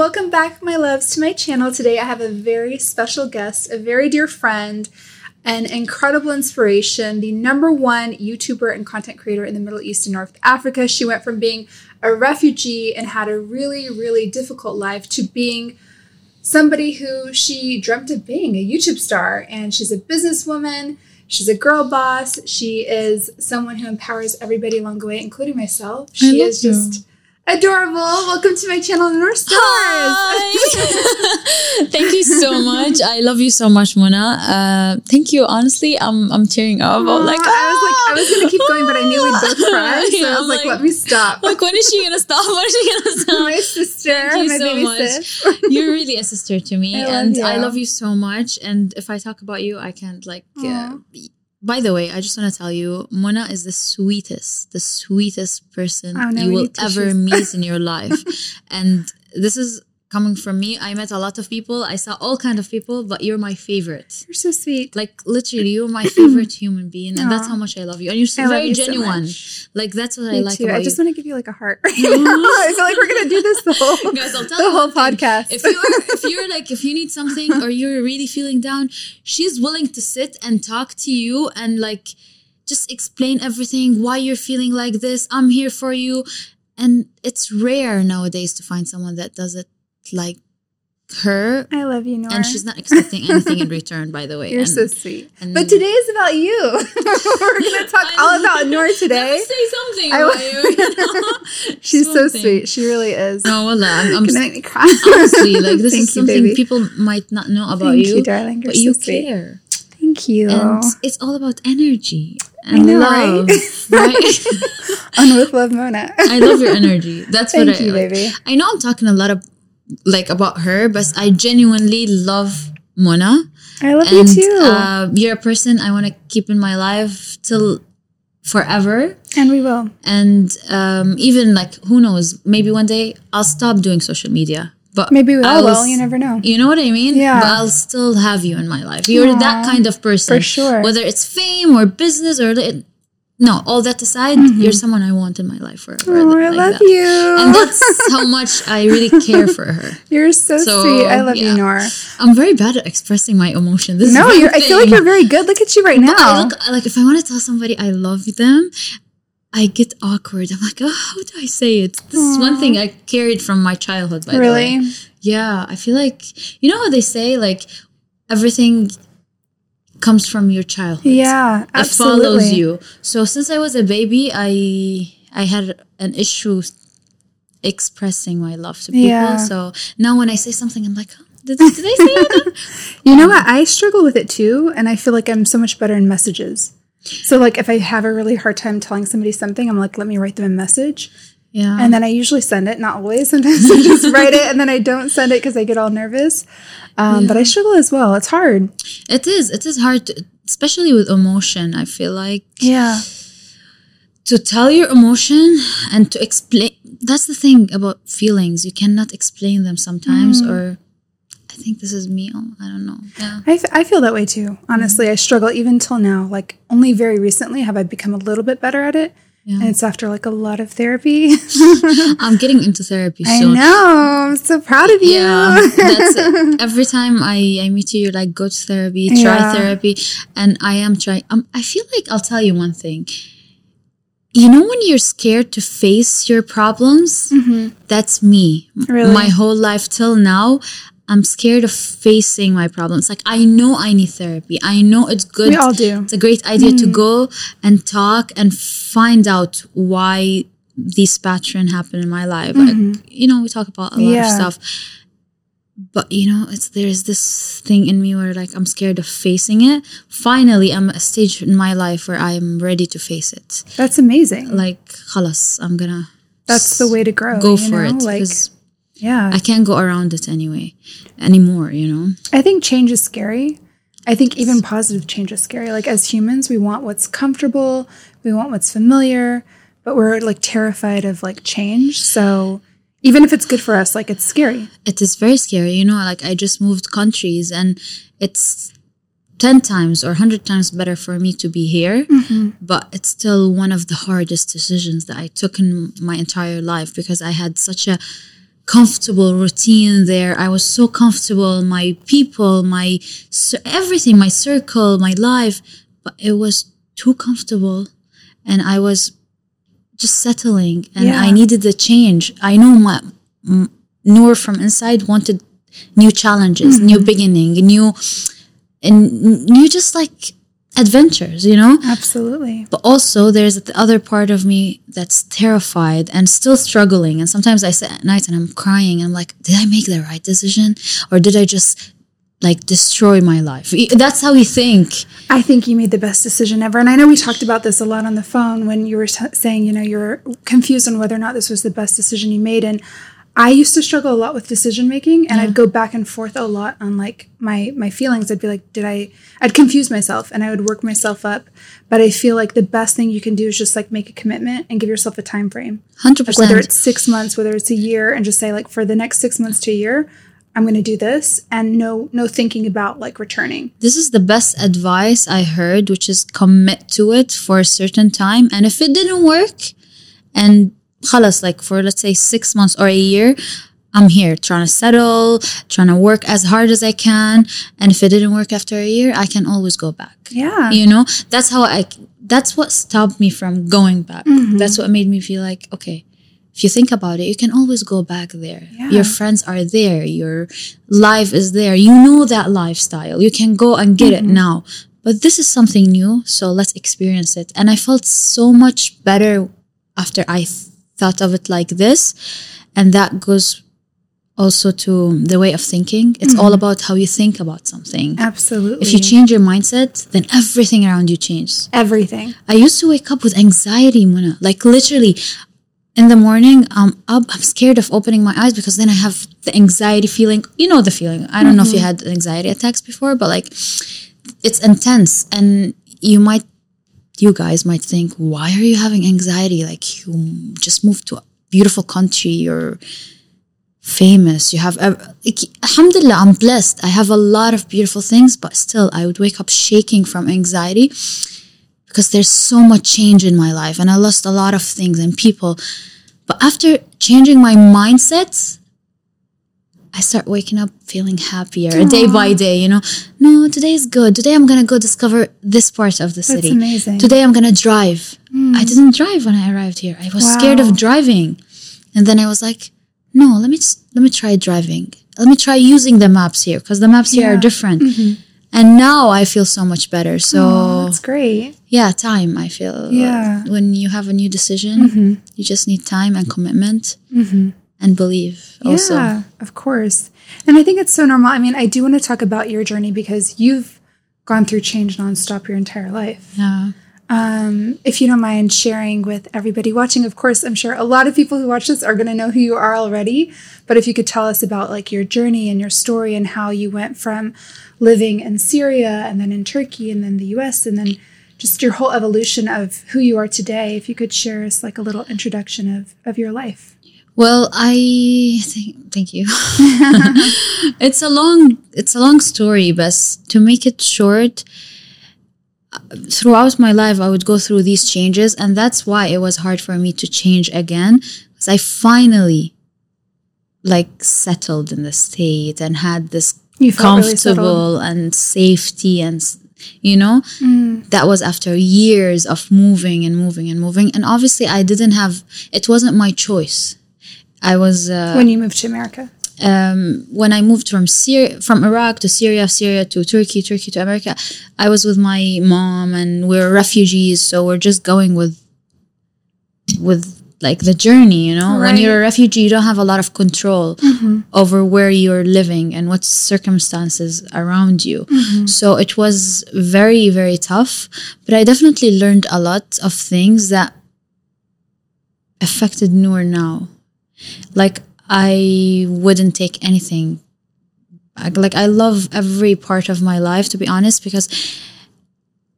welcome back, my loves, to my channel. Today I have a very special guest, a very dear friend, an incredible inspiration, the number one YouTuber and content creator in the Middle East and North Africa. She went from being a refugee and had a really, really difficult life to being somebody who she dreamt of being a YouTube star. And she's a businesswoman. She's a girl boss. She is someone who empowers everybody along the way, including myself. She is you. just adorable. Welcome to my channel, Noor Stars. Hi. thank you so much. I love you so much, Mona. Uh, thank you. Honestly, I'm I'm tearing up. I'm like, I was like, I was gonna keep going, but I knew we'd both cry, so Yeah, I was like, like- let me stop. like when is she gonna stop? When is she gonna stop? my sister, Thank you my so much. sis. You're really a sister to me, I and I love you so much. And if I talk about you, I can't like. Uh. By the way, I just want to tell you, Mona is the sweetest, the sweetest person Oh, no, you will ever meet in your life, and this is coming from me. I met a lot of people. I saw all kind of people, but you're my favorite. You're so sweet. Like literally, you're my favorite human being, and that's how much I love you. And you're so I very you genuine. much. like that's what Me I like too. about I just want to give you like a heart. right now. I feel like we're gonna do this the whole, Guys, I'll tell the whole podcast. If you're if you're like if you need something or you're really feeling down, she's willing to sit and talk to you and like just explain everything why you're feeling like this. I'm here for you. And it's rare nowadays to find someone that does it like her I love you, Nora. and she's not expecting anything in return, by the way. You're and, so sweet. But today is about you. we're gonna talk I all about Nora today. say something I about you. you know? She's so sweet. She really is. Oh, no, wallah, I'm, I'm gonna make me cry. honestly like this is something baby. people might not know about Thank you, you, darling. You're but you sweet. care. Thank you. and it's all about energy and know, love, right? right? On with love, Mona. I love your energy. That's Thank what I you, like. baby. I know I'm talking a lot of like about her, but I genuinely love Mona, I love you too. uh, you're a person I want to keep in my life till forever. and we will. And um, even like who knows, maybe one day I'll stop doing social media. But Maybe we all I'll will. You never know. You know what I mean? Yeah. But I'll still have you in my life. You're that kind of person. for sure. Whether it's fame or business or li- no, all that aside, you're someone I want in my life forever. Mm-hmm. Oh, I like love that. you. And that's how much I really care for her. You're so, So, sweet. I love yeah. you, Nora. I'm very bad at expressing my emotion. This No, you're. I feel like you're very good. Look at you right now. I look like if I want to tell somebody I love them, I get awkward. I'm like, oh, how do I say it? This is one thing I carried from my childhood. By the way. really? Yeah, I feel like you know how they say like everything comes from your childhood. Yeah, absolutely. it follows you. So since I was a baby, I I had an issue expressing my love to people. Yeah. So now when I say something, I'm like, oh, did, did I say that? You know um, what? I struggle with it too, and I feel like I'm so much better in messages. So, like, if I have a really hard time telling somebody something, I'm like, let me write them a message. Yeah. And then I usually send it, not always. Sometimes I just write it and then I don't send it because I get all nervous. Um, But I struggle as well. It's hard. it is. It is hard, to, especially with emotion. I feel like Yeah. to tell your emotion and to explain. That's the thing about feelings. You cannot explain them sometimes, Mm. or I think this is me. Oh, I don't know. Yeah. I, f- I feel that way too. Honestly, I struggle even till now. Like, only very recently have I become a little bit better at it. And it's after like a lot of therapy. I'm getting into therapy I know. I'm so proud of you. Yeah, that's. Every time I, I meet you, you're like, go to therapy, try Yeah. therapy. And I am trying. Um, I feel like I'll tell you one thing. You know, when you're scared to face your problems, that's me. Mm-hmm. Really? My whole life till now, I'm scared of facing my problems. Like, I know I need therapy. I know it's good. We all do. It's a great idea to mm. go and talk and find out why these patterns happen in my life. Like, mm-hmm. you know, we talk about a lot Yeah. of stuff. But you know, it's there's this thing in me where like I'm scared of facing it. Finally, I'm at a stage in my life where I am ready to face it. That's amazing. Like, khalas, I'm gonna That's the way to grow. go you for know? it Like, yeah. I can't go around it anyway anymore. You know. I think change is scary. I think even positive change is scary. Like as humans, we want what's comfortable, we want what's familiar, but we're like terrified of like change. So even if it's good for us, like it's scary. it is very scary you know like i just moved countries and it's 10 times or 100 times better for me to be here mm-hmm. but it's still one of the hardest decisions that i took in my entire life because i had such a comfortable routine there. I was so comfortable, my people, my everything, my circle, my life, but it was too comfortable and I was just settling and Yeah. I needed a change. I know my Noor from inside wanted new challenges, Mm-hmm. new beginning, new and new just like adventures, you know? Absolutely. But also, there's the other part of me that's terrified and still struggling. And sometimes I sit at night and I'm crying. I'm like, did I make the right decision? Or did I just like destroy my life? That's how we think. I think you made the best decision ever. And I know we talked about this a lot on the phone when you were t- saying, you know, you're confused on whether or not this was the best decision you made. And I used to struggle a lot with decision making and I'd go back and forth a lot on like my my feelings. I'd be like, did I I'd confuse myself and I would work myself up. But I feel like the best thing you can do is just like make a commitment and give yourself a time frame. 100%. Like whether it's six months, whether it's a year, and just say like for the next six months to a year, I'm gonna do this and no no thinking about like returning. this is the best advice I heard, which is commit to it for a certain time. And if it didn't work, and خلاص, like for let's say six months or a year, I'm here trying to settle, trying to work as hard as I can. And if it didn't work after a year, I can always go back. Yeah. You know, that's how I, that's what stopped me from going back. That's what made me feel like, okay, if you think about it, you can always go back there. Yeah. Your friends are there. Your life is there. You know that lifestyle. You can go and get it now. But this is something new. So let's experience it. And I felt so much better after I th- thought of it like this. And that goes also to the way of thinking. It's all mm-hmm. about how you think about something. Absolutely. If you change your mindset, then everything around you changes. everything. I used to wake up with anxiety, Muna. Like literally, in the morning, I'm up. I'm scared of opening my eyes because then I have the anxiety feeling. You know the feeling. I don't know if you mm-hmm. had anxiety attacks before, but like, it's intense, and you might, you guys might think, why are you having anxiety? Like you just moved to a beautiful country. You're famous. You have, like, alhamdulillah, I'm blessed. I have a lot of beautiful things, but still, I would wake up shaking from anxiety because there's so much change in my life and I lost a lot of things and people. But after changing my mindset, I start waking up feeling happier day by day, you know. No, today is good. Today I'm gonna go discover this part of the city. amazing. Today I'm gonna drive. Hmm. I didn't drive when I arrived here. I was scared of driving. And then I was like, no, let me let me try driving. Let me try using the maps here because the maps here are Yeah. different. Mm-hmm. And now I feel so much better. So Oh, that's great. yeah, time. I feel Yeah. when you have a new decision, mm-hmm. you just need time and commitment mm-hmm. And believe. Also, Yeah, of course. And I think it's so normal. I mean, I do want to talk about your journey because you've gone through change nonstop your entire life. yeah, Um, if you don't mind sharing with everybody watching, of course, I'm sure a lot of people who watch this are going to know who you are already. But if you could tell us about like your journey and your story and how you went from living in Syria and then in Turkey and then the US and then just your whole evolution of who you are today, if you could share us like a little introduction of, of your life. Well, I think thank you. it's a long it's a long story, but to make it short, throughout my life I would go through these changes and that's why it was hard for me to change again because I finally like settled in the state and had this felt really comfortable and safety and you know? Mm. That was after years of moving and moving and moving and obviously i didn't have it wasn't my choice i was uh, when you moved to America. um, when i moved from syria from iraq to syria syria to turkey turkey to america i was with my mom and we're refugees so we're just going with with like the journey you know? When you're a refugee you don't have a lot of control over where you're living and what circumstances around you. So it was very very tough but i definitely learned a lot of things that affected Noor now like i wouldn't take anything back. like i love every part of my life to be honest because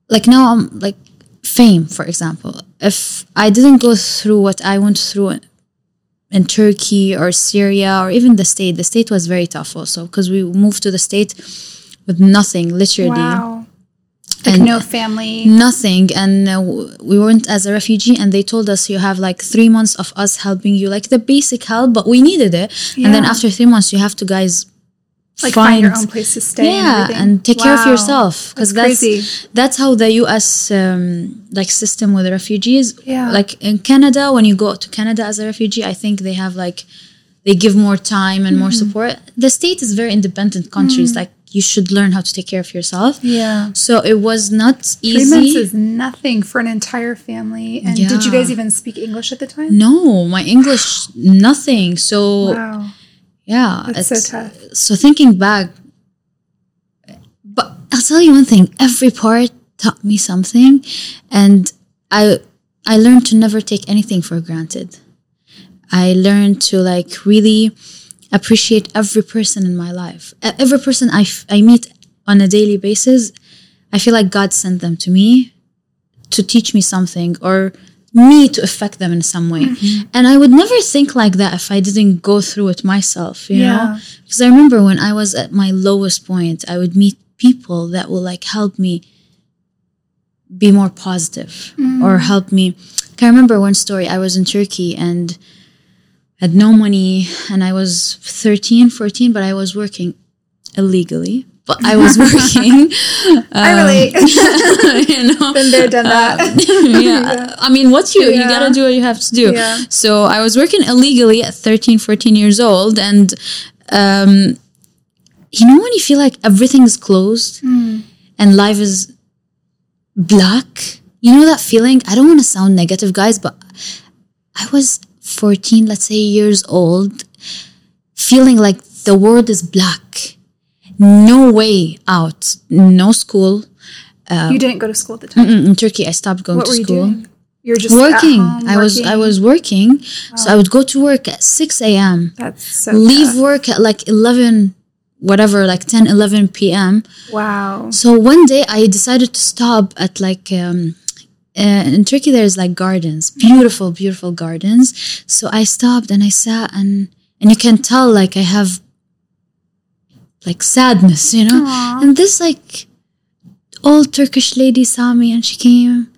like now i'm like fame for example if i didn't go through what i went through in, turkey or syria or even the state the state was very tough also because we moved to the state with nothing literally Wow. Like and no family. nothing and uh, we went as a refugee and they told us you have like three months of us helping you like the basic help but we needed it and then after three months you have to guys like find, your own place to stay. yeah and, and take care of yourself because That's that's that's how the us um, like system with refugees Yeah. like in canada when you go to canada as a refugee i think they have like they give more time and more Mm-hmm. support the state is very independent countries Mm. like you should learn how to take care of yourself Yeah. so it was not easy. Three months is nothing for an entire family. And did you guys even speak English at the time? no my english nothing so Wow. yeah That's so tough. so thinking back but i'll tell you one thing every part taught me something and i i learned to never take anything for granted i learned to like really appreciate every person in my life every person i, f- I meet on a daily basis i feel like god sent them to me to teach me something or me to affect them in some way. Mm-hmm. And I would never think like that if I didn't go through it myself, you know? Because I remember when I was at my lowest point, I would meet people that will like help me be more positive mm-hmm. or help me. I remember one story. I was in Turkey and had no money and I was 13, 14, but I was working illegally. But I was working. I relate. you know, Been there, done that. yeah. I mean, what you you gotta do what you have to do. Yeah. So I was working illegally at 13, 14 years old, and um, you know when you feel like everything's closed Hmm. and life is black. You know that feeling. I don't want to sound negative, guys, but I was 14, let's say, years old, feeling like the world is black. No way out. No school. you didn't go to school at the time. In Turkey, I stopped going What to were you school doing? You were just working. Home, I was I working? was working, so I would go to work at six a.m. That's so Leave tough. work at like eleven, whatever, like 10, 11 p.m. Wow. So one day I decided to stop at like um, uh, in Turkey. There's like gardens, beautiful, beautiful gardens. So I stopped and I sat and and you can tell like I have like sadness, you know. Aw. And this like old Turkish lady saw me and she came.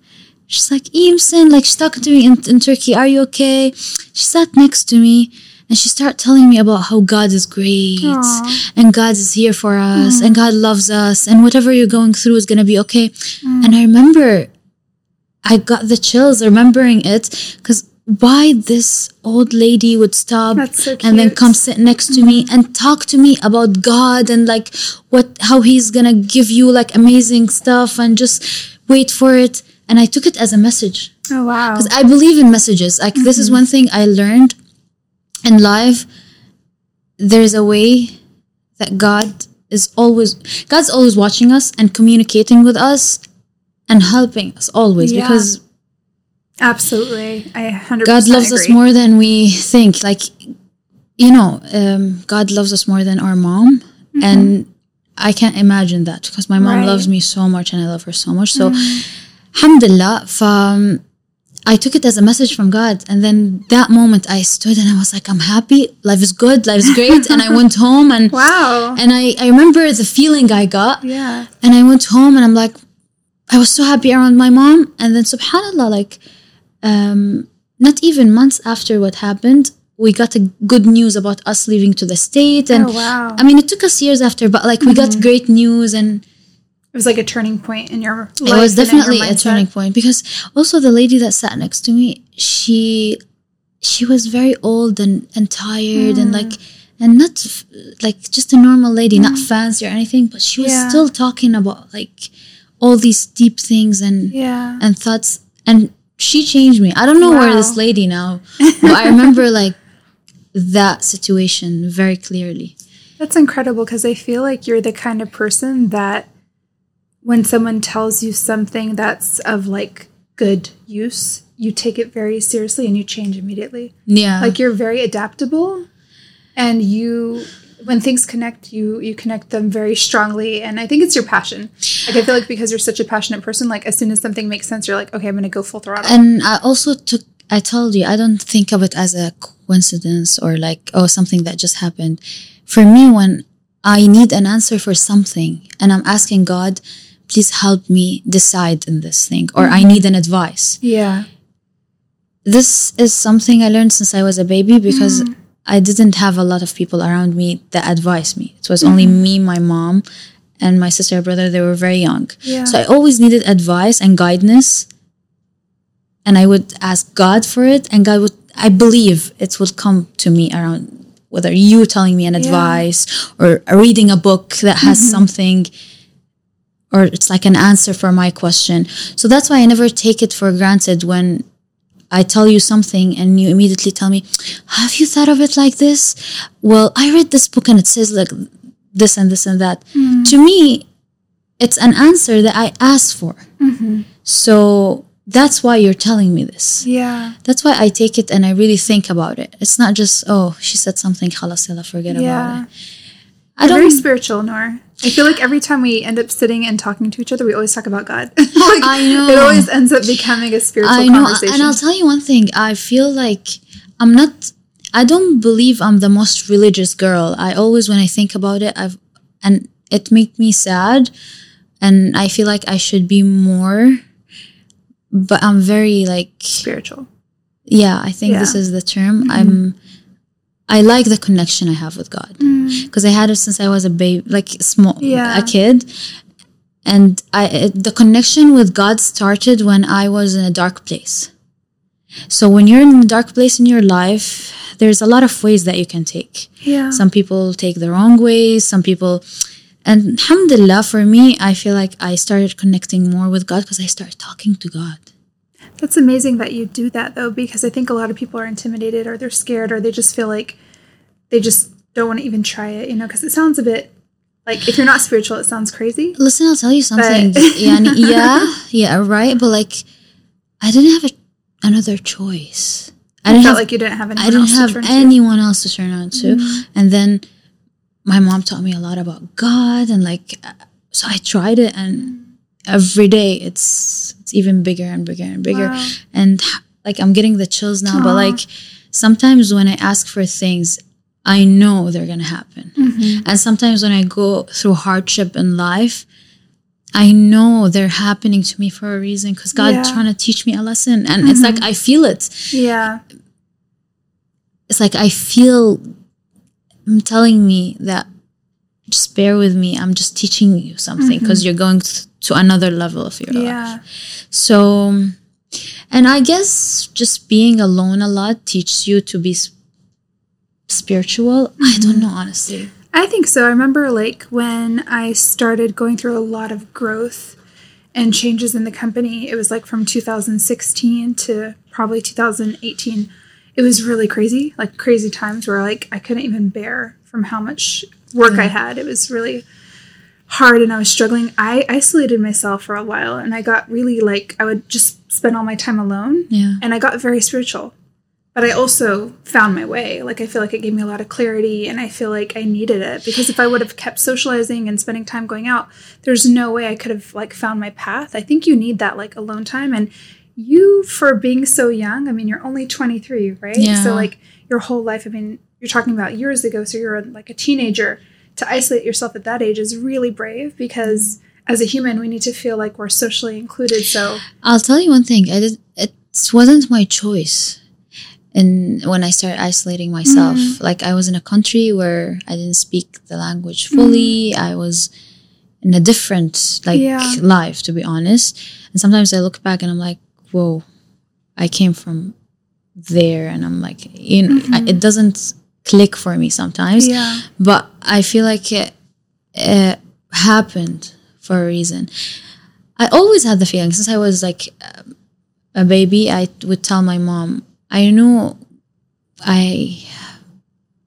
She's like, Eamson, like she's talking to me in, in Turkey, are you okay? She sat next to me and she started telling me about how God is great Aw. and God is here for us and God loves us and whatever you're going through is gonna be okay. And I remember I got the chills remembering it because why this old lady would stop so and then come sit next to me and talk to me about God and like what how he's gonna give you like amazing stuff and just wait for it. And I took it as a message Oh wow. because I believe in messages. Like this is mm-hmm. one thing I learned in life. There's a way that God is always God's always watching us and communicating with us and helping us always Yeah. because Absolutely. I 100% God loves us more than we think. Like you know, um, God loves us more than our mom, mm-hmm. and I can't imagine that because my mom Right. loves me so much and I love her so much. So, mm-hmm. alhamdulillah, from um, I took it as a message from God. And then that moment I stood and I was like, I'm happy. Life is good. Life is great. and I went home and Wow. and I, I remember the feeling I got. Yeah. And I went home and I'm like, I was so happy around my mom. And then subhanAllah, like um, not even months after what happened, we got a good news about us leaving to the state. And Oh wow. I mean it took us years after, but like we got mm-hmm. great news and It was like a turning point in your life. it was and in your definitely a turning point because also the lady that sat next to me she she was very old and and tired and hmm. like and not f- like just a normal lady not hmm. fancy or anything but she was Yeah. still talking about like all these deep things and Yeah. and thoughts. And she changed me. I don't know where this lady now but i remember like that situation very clearly. That's incredible because I feel like you're the kind of person that when someone tells you something that's of like good use, you take it very seriously and you change immediately. yeah. Like you're very adaptable and you when things connect you you connect them very strongly and I think it's your passion. Like I feel like because you're such a passionate person like as soon as something makes sense you're like okay, I'm going to go full throttle. and I also took I told you I don't think of it as a coincidence or like oh something that just happened. For me when I need an answer for something and I'm asking God, please help me decide in this thing or I need an advice. Yeah. This is something I learned since I was a baby because Mm. I didn't have a lot of people around me that advised me. It was only Mm-hmm. me, my mom, and my sister and brother. They were very young. Yeah. So I always needed advice and guidance. And I would ask God for it, and God would, I believe it would come to me around whether you telling me an advice or reading a book that has something or it's like an answer for my question. So that's why I never take it for granted when I tell you something and you immediately tell me, Have you thought of it like this? Well, I read this book and it says like this and this and that. Hmm. To me, it's an answer that I asked for. Mm-hmm. So that's why you're telling me this. Yeah. That's why I take it and I really think about it. It's not just, oh, she said something, khalas, yalla, forget Yeah. about it. I Very don't spiritual, Nor. I feel like every time we end up sitting and talking to each other, we always talk about God. like, I know. It always ends up becoming a spiritual I know, conversation. and I'll tell you one thing. I feel like I'm not. I don't believe I'm the most religious girl. I always, when I think about it, I've and it makes me sad, and I feel like I should be more. But I'm very like, spiritual. yeah. I think this is the term. I'm. Mm-hmm. I like the connection I have with God mm. because I had it since I was a baby, like small, Yeah. a kid, and I it, the connection with God started when I was in a dark place. So when you're in a dark place in your life, there's a lot of ways that you can take. Yeah. Some people take the wrong ways. Some people, and alhamdulillah, for me, I feel like I started connecting more with God because I started talking to God. That's amazing that you do that though, because I think a lot of people are intimidated or they're scared or they just feel like they just don't want to even try it, you know, because it sounds a bit like if you're not spiritual, it sounds crazy. Listen, I'll tell you something. Yani, yeah, yeah, right. But like, I didn't have a, another choice. I didn't felt have like you didn't have anyone I didn't else to have anyone else to turn on to. Mm-hmm. And then my mom taught me a lot about God and like uh, so I tried it and every day it's it's even bigger and bigger and bigger. Wow. And like I'm getting the chills now, but like sometimes when I ask for things I know they're gonna happen. Mm-hmm. And sometimes when I go through hardship in life, I know they're happening to me for a reason because God's Yeah. Mm-hmm. trying to teach me a lesson. And it's like I feel it Yeah. it's like I feel I'm telling me that just bear with me. I'm just teaching you something because you're going th- to another level of your life. So, and I guess just being alone a lot teaches you to be s- spiritual. I don't mm-hmm. know, honestly. I think so. I remember like when I started going through a lot of growth and changes in the company, it was like from 2016 to probably 2018. It was really crazy, like crazy times where like I couldn't even bear from how much work I had. It was really hard and I was struggling. I isolated myself for a while and I got really like I would just spend all my time alone Yeah. and I got very spiritual. But I also found my way. Like I feel like it gave me a lot of clarity and I feel like I needed it because if I would have kept socializing and spending time going out, there's no way I could have like found my path. I think you need that like alone time and you for being so young, I mean you're only 23, right? Yeah. So like your whole life, I mean you're talking about years ago so you're like a teenager to isolate yourself at that age is really brave because as a human we need to feel like we're socially included. So I'll tell you one thing. I did. It wasn't my choice. And when I started isolating myself, mm-hmm. like I was in a country where I didn't speak the language fully. Mm-hmm. I was in a different like Yeah. life, to be honest. And sometimes I look back and I'm like, whoa, I came from there, and I'm like, you know, I, it mm-hmm. doesn't click for me sometimes yeah. but I feel like it, it happened for a reason. I always had the feeling since I was like a baby. I would tell my mom, I know I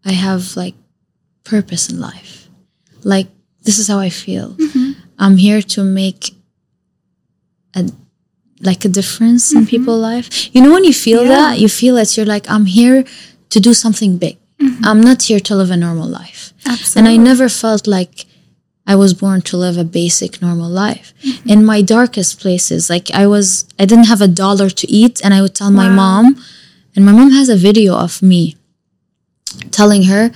I have like purpose in life. Like this is how I feel. Mm-hmm. I'm here to make a like a difference in mm-hmm. people's life. You know when you feel Yeah. that, you feel it. You're like, I'm here to do something big. Mm-hmm. I'm not here to live a normal life. Absolutely. And I never felt like I was born to live a basic normal life. Mm-hmm. In my darkest places, like I was, I didn't have a dollar to eat, and I would tell my mom, and my mom has a video of me telling her,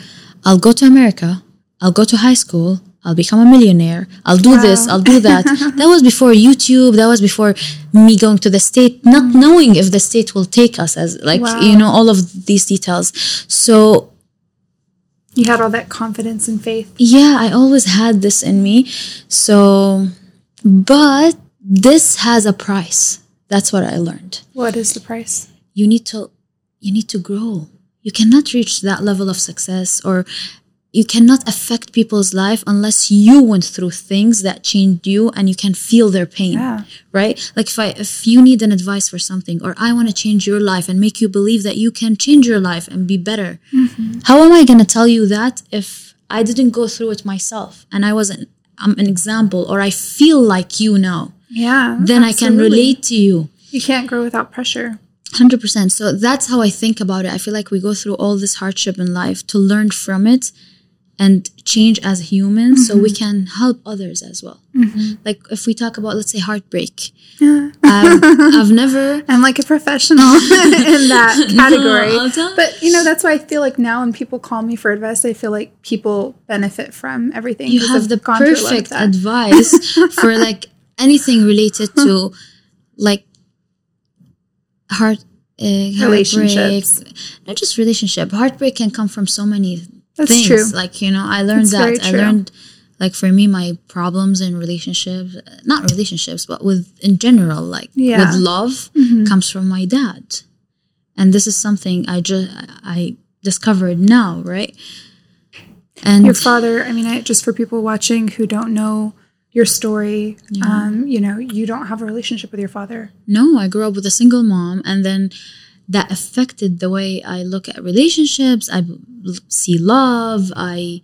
I'll go to America, I'll go to high school, I'll become a millionaire. I'll do this. I'll do that. that was before YouTube. That was before me going to the state, not mm-hmm. knowing if the state will take us as like Wow. you know all of these details. So You had all that confidence and faith. yeah, I always had this in me. So, but this has a price. That's what I learned. What is the price? You need to, you need to grow. You cannot reach that level of success or you cannot affect people's life unless you went through things that changed you and you can feel their pain Yeah. right like if i if you need an advice for something or i want to change your life and make you believe that you can change your life and be better mm-hmm. how am i going to tell you that if i didn't go through it myself and i wasn't i'm an example or i feel like you now Yeah. then i can relate to you You can't grow without pressure. 100% so that's how i think about it i feel like we go through all this hardship in life to learn from it and change as humans so we can help others as well like if we talk about let's say heartbreak Yeah. um, i've never I'm like a professional in that category. I'll but you know, that's why I feel like now when people call me for advice, I feel like people benefit from everything. You have I've the gone through a lot of perfect advice for like anything related to like heart uh, Relationships. not just relationship heartbreak can come from so many That's things true. like you know i learned That's that i learned like for me my problems in relationships not relationships but with in general like Yeah. with love Mhm. comes from my dad and this is something i just i discovered now right and Your father, I mean, I, just for people watching who don't know your story, um, you know, you don't have a relationship with your father. No, I grew up with a single mom, and then that affected the way I look at relationships. I see love. I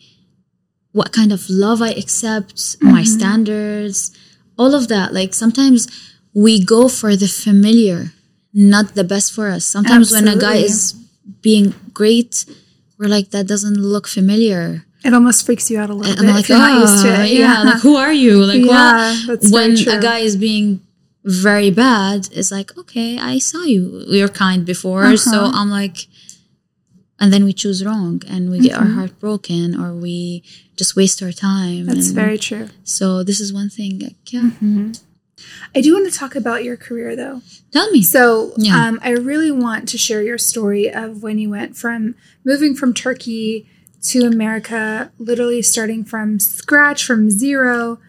what kind of love I accept, my standards, all of that. Like sometimes we go for the familiar, not the best for us. Sometimes when a guy is being great, we're like that doesn't look familiar. It almost freaks you out a little And bit I'm like, if you're not used to "Ah, it. yeah, like who are you? Like Yeah, what? that's very when a guy is being very bad, it's like, okay, I saw you. You're kind before, so Uh-huh. I'm like, and then we choose wrong, and we get our Mm-hmm. heart broken, or we just waste our time. That's and very true. So this is one thing. Like, yeah, I do want to talk about your career though. tell me. So, Yeah. um, I really want to share your story of when you went from moving from Turkey to America, literally starting from scratch, from zero,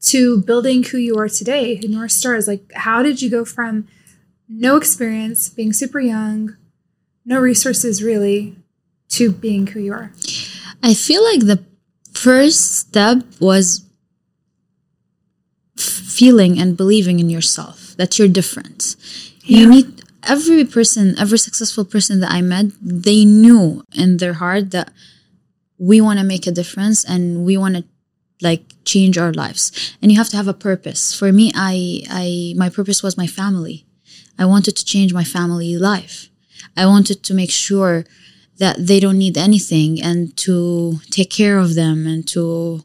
to building who you are today, who Noor Star is. Like, how did you go from no experience, being super young, no resources really, to being who you are? I feel like the first step was feeling and believing in yourself that you're different. Yeah. You need every person, every successful person that I met, they knew in their heart that we want to make a difference and we want to like change our lives. And you have to have a purpose. For me, I I my purpose was my family. I wanted to change my family life. I wanted to make sure that they don't need anything and to take care of them and to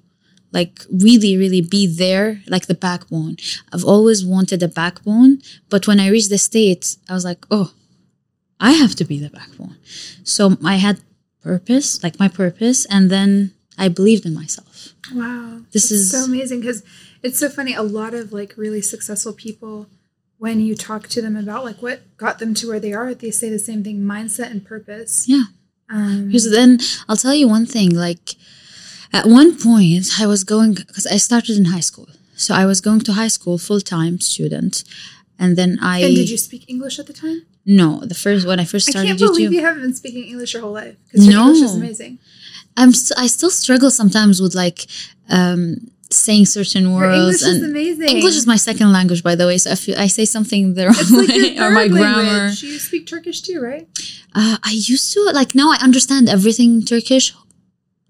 like really really be there like the backbone i've always wanted a backbone but when i reached the states i was like oh i have to be the backbone so i had purpose like my purpose and then i believed in myself Wow. This That's is- so amazing because it's so funny. A lot of like really successful people, when you talk to them about like what got them to where they are, they say the same thing mindset and purpose. yeah Um, Because then I'll tell you one thing. Like at one point, I was going because I started in high school, so I was going to high school full time student, and then I and did you speak English at the time? no the first when I first started. I can't believe YouTube. you haven't been speaking English your whole life because your No. English is amazing. I'm st- I still struggle sometimes with like um, saying certain Your words English and is amazing. English is my second language, by the way. So if I say something the wrong It's like your way or my grammar, language. You speak Turkish too, right? uh, I used to like now I understand everything Turkish,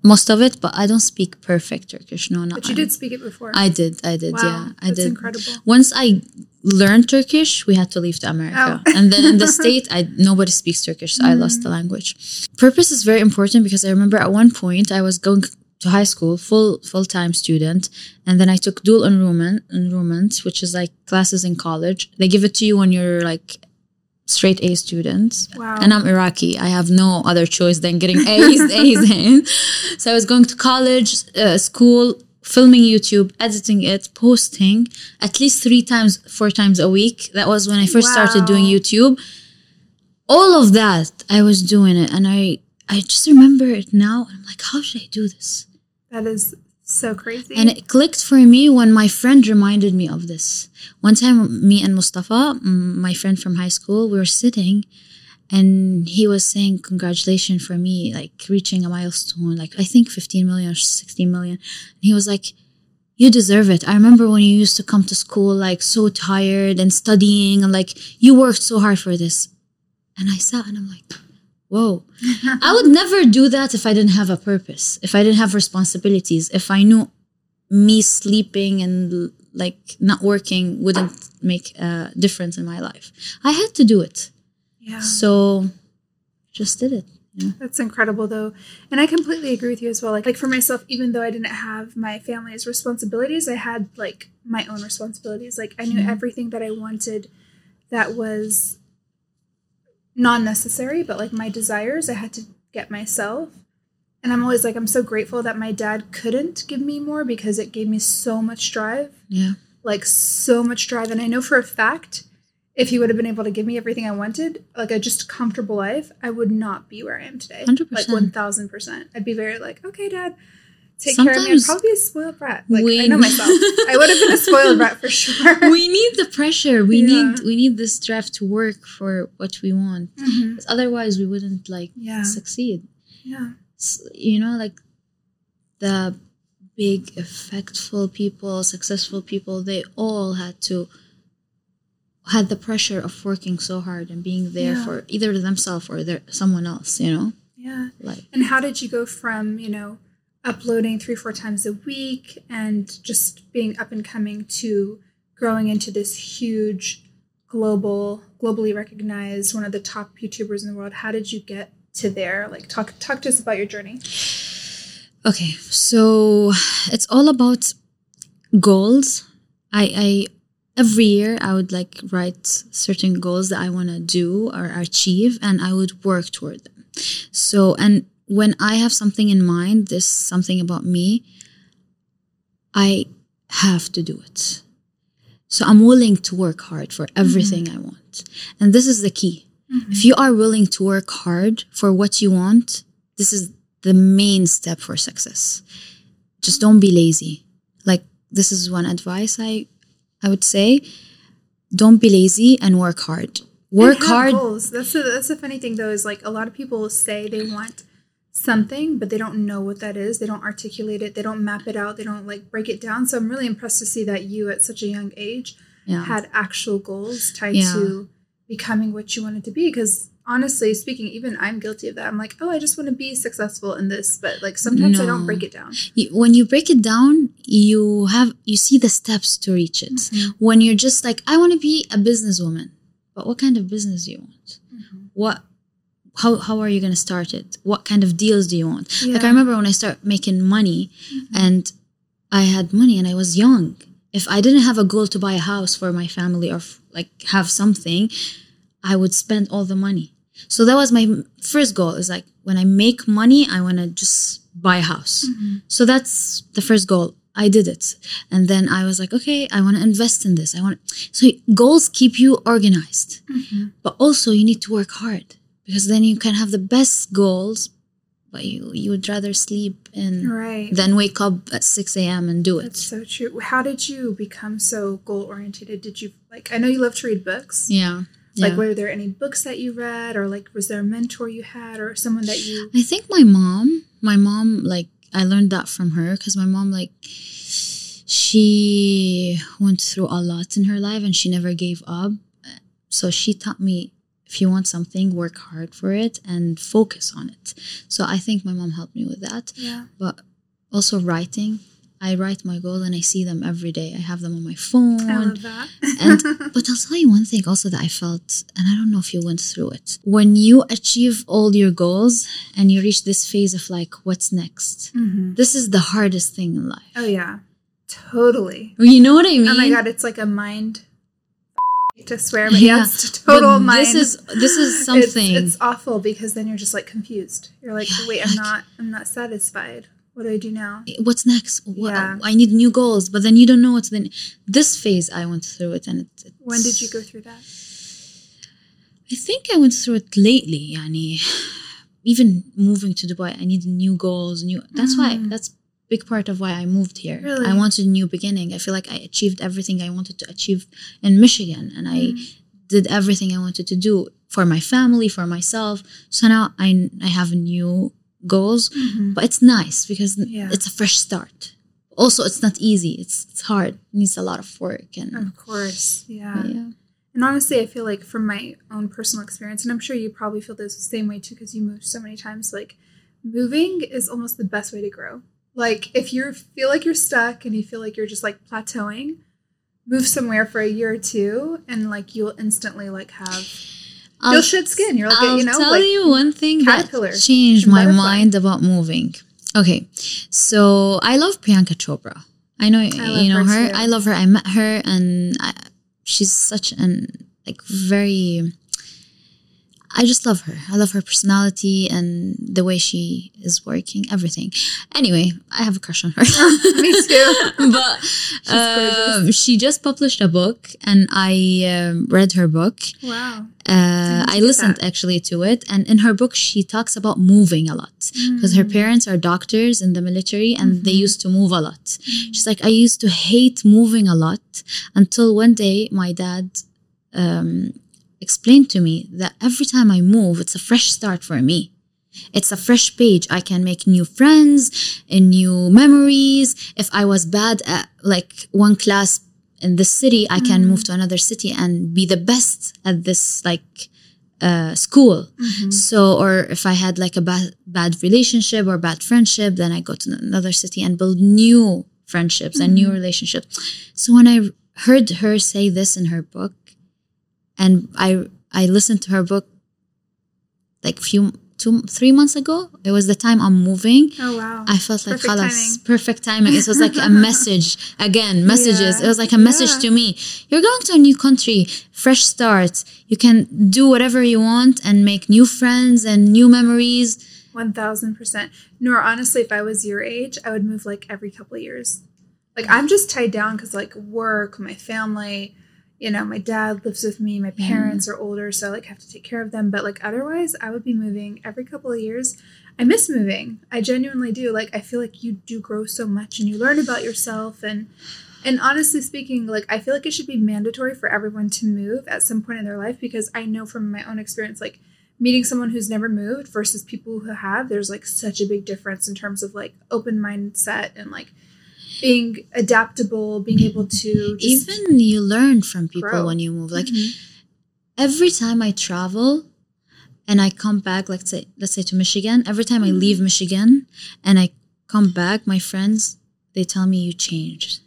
most of it, but I don't speak perfect Turkish. No, not But you I- did speak it before. I did. I did. wow, yeah, I that's did. incredible. Once I learned Turkish, we had to leave to America, Oh. and then in the state, I nobody speaks Turkish, so I lost the mm. language. Purpose is very important because I remember at one point I was going to high school, full full time student, and then I took dual enrollment, enrollment, which is like classes in college. They give it to you when you're like straight A students. Wow. And I'm Iraqi. I have no other choice than getting A's, A's in. So I was going to college, uh, school, filming YouTube, editing it, posting at least three times, four times a week. That was when I first started doing YouTube. All of that, I was doing it, and I I just remember it now. And I'm like, how should I do this? That is so crazy. And it clicked for me when my friend reminded me of this. One time, me and Mustafa, my friend from high school, we were sitting and he was saying, Congratulations for me, like reaching a milestone, like I think 15 million or 16 million. And he was like, You deserve it. I remember when you used to come to school, like so tired and studying, and like you worked so hard for this. And I sat and I'm like, Whoa. I would never do that if I didn't have a purpose, if I didn't have responsibilities, if I knew me sleeping and like not working wouldn't make a difference in my life. I had to do it. yeah. So just did it. know? That's incredible though. And I completely agree with you as well. Like like for myself, even though I didn't have my family's responsibilities, I had like my own responsibilities. Like I knew Mhm. everything that I wanted that was non necessary, but like my desires I had to get myself. And I'm always like, I'm so grateful that my dad couldn't give me more because it gave me so much drive. Yeah. Like so much drive. And I know for a fact if he would have been able to give me everything I wanted, like a just comfortable life, I would not be where I am today. 100%. Like one thousand percent. I'd be very like, okay, dad, take care of me. I'd Sometimes probably a spoiled brat. Like we- I know myself. I would have been a spoiled brat for sure. we need the pressure. We Yeah. need we need this draft to work for what we want. Mhm. 'Cause Otherwise we wouldn't like Yeah. succeed. Yeah. S- You know, like the big effectful people, successful people, they all had to had the pressure of working so hard and being there Yeah. for either themselves or their someone else, you know? Yeah. Like And how did you go from, you know, uploading three, four times a week and just being up and coming to growing into this huge global, globally recognized, one of the top YouTubers in the world? How did you get to there? Like talk talk to us about your journey. Okay, so it's all about goals. I, I every year I would like write certain goals that I want to do or achieve, and I would work toward them. So, and when I have something in mind, this something about me, I have to do it. So I'm willing to work hard for mm-hmm. everything I want, and this is the key. Mm-hmm. If you are willing to work hard for what you want, this is the main step for success. Just don't be lazy. Like this is one advice I I would say. Don't be lazy and work hard. Work hard. Goals. That's a, that's a funny thing though. Is like a lot of people say they want something, but they don't know what that is. They don't articulate it. They don't map it out. They don't like break it down. So I'm really impressed to see that you, at such a young age, Yeah. had actual goals tied Yeah. to becoming what you wanted to be. Because honestly speaking, even I'm guilty of that. I'm like, oh, I just want to be successful in this, but like sometimes I don't break it down. When you break it down, you have you see the steps to reach it. Mm-hmm. When you're just like, I want to be a businesswoman, but what kind of business do you want? Mm-hmm. What how how are you going to start it? What kind of deals do you want? Like I remember when I started making money, and I had money and I was young. If I didn't have a goal to buy a house for my family or f- like have something, I would spend all the money. So that was my first goal. Is like when I make money, I want to just buy a house. Mm-hmm. So that's the first goal. I did it, and then I was like, okay, I want to invest in this. I want. So goals keep you organized, mm-hmm. but also you need to work hard because then you can have the best goals, but you you would rather sleep and Right. than wake up at six a.m. and do it. That's so true. How did you become so goal oriented? Did you like? I know you love to read books. Yeah. Like, yeah. were there any books that you read, or like, was there a mentor you had, or someone that you? I think my mom, my mom, like, I learned that from her because my mom, like, she went through a lot in her life and she never gave up. So she taught me if you want something, work hard for it and focus on it. So I think my mom helped me with that. Yeah. But also writing. I write my goals and I see them every day. I have them on my phone. I love that. And but I'll tell you one thing also that I felt, and I don't know if you went through it. When you achieve all your goals and you reach this phase of like, what's next? Mhm. This is the hardest thing in life. Oh yeah, totally. You know what I mean? Oh my god, it's like a mind to swear, but yeah, it's total but mind. This is this is something. It's, awful because then you're just like confused. You're like, wait, I'm not, I'm not satisfied. What do I do now? What's next? What, Yeah. I need new goals, but then you don't know what's the this phase. I went through it, and it, it's, When did you go through that? I think I went through it lately. Yani, even moving to Dubai, I need new goals. New. That's why. Mm. That's big part of why I moved here. Really? I wanted a new beginning. I feel like I achieved everything I wanted to achieve in Michigan, and I Mm. did everything I wanted to do for my family, for myself. So now I I have new goals, Mhm. but it's nice because Yeah. it's a fresh start. Also, it's not easy. It's it's hard. It needs a lot of work and Of course, yeah. yeah. And honestly, I feel like from my own personal experience, and I'm sure you probably feel this the same way too, because you moved so many times. Like, moving is almost the best way to grow. Like, if you feel like you're stuck and you feel like you're just like plateauing, move somewhere for a year or two, and like you'll instantly like have I'll, you'll shed skin. You're like, I'll you know, tell like you one thing that changed my butterfly. mind about moving. Okay, so I love Priyanka Chopra. I know love you know her her. I love her. I met her, and I, she's such an like very. I just love her. I love her personality and the way she is working, everything. Anyway, I have a crush on her. Me too. but um, she just published a book, and I um, read her book. Wow. Uh, I listened that. actually to it, and in her book, she talks about moving a lot because her Mm. parents are doctors in the military and they Mhm. used to move a lot. She's like, I used to hate moving a lot until one day my dad um, explained to me that every time I move, it's a fresh start for me. It's a fresh page. I can make new friends and new memories. If I was bad at like one class in this city, I can Mm. move to another city and be the best at this like uh, school. Mhm. So, or if I had like a bad bad relationship or bad friendship, then I go to another city and build new friendships and new Mhm. relationships. So when I heard her say this in her book, and I I listened to her book like few two three months ago. It was the time I'm moving. Oh wow. I felt like Perfect "Khalas, timing. perfect timing. It was like a message again, messages. Yeah. It was like a message Yeah. to me. You're going to a new country, fresh start. You can do whatever you want and make new friends and new memories. One thousand percent. Noor honestly, if I was your age, I would move like every couple of years. Like I'm just tied down because like work, my family, you know, my dad lives with me, my Yeah. parents are older, so I like have to take care of them. But like otherwise, I would be moving every couple of years. I miss moving. I genuinely do. Like I feel like you do grow so much and you learn about yourself and and honestly speaking, like I feel like it should be mandatory for everyone to move at some point in their life because I know from my own experience, like meeting someone who's never moved versus people who have, there's like such a big difference in terms of like open mindset and like being adaptable, being able to Even you learn from people grow. when you move. Like Mhm. every time I travel and I come back, let's say let's say to Michigan, every time I leave Michigan and I come back, my friends they tell me you changed.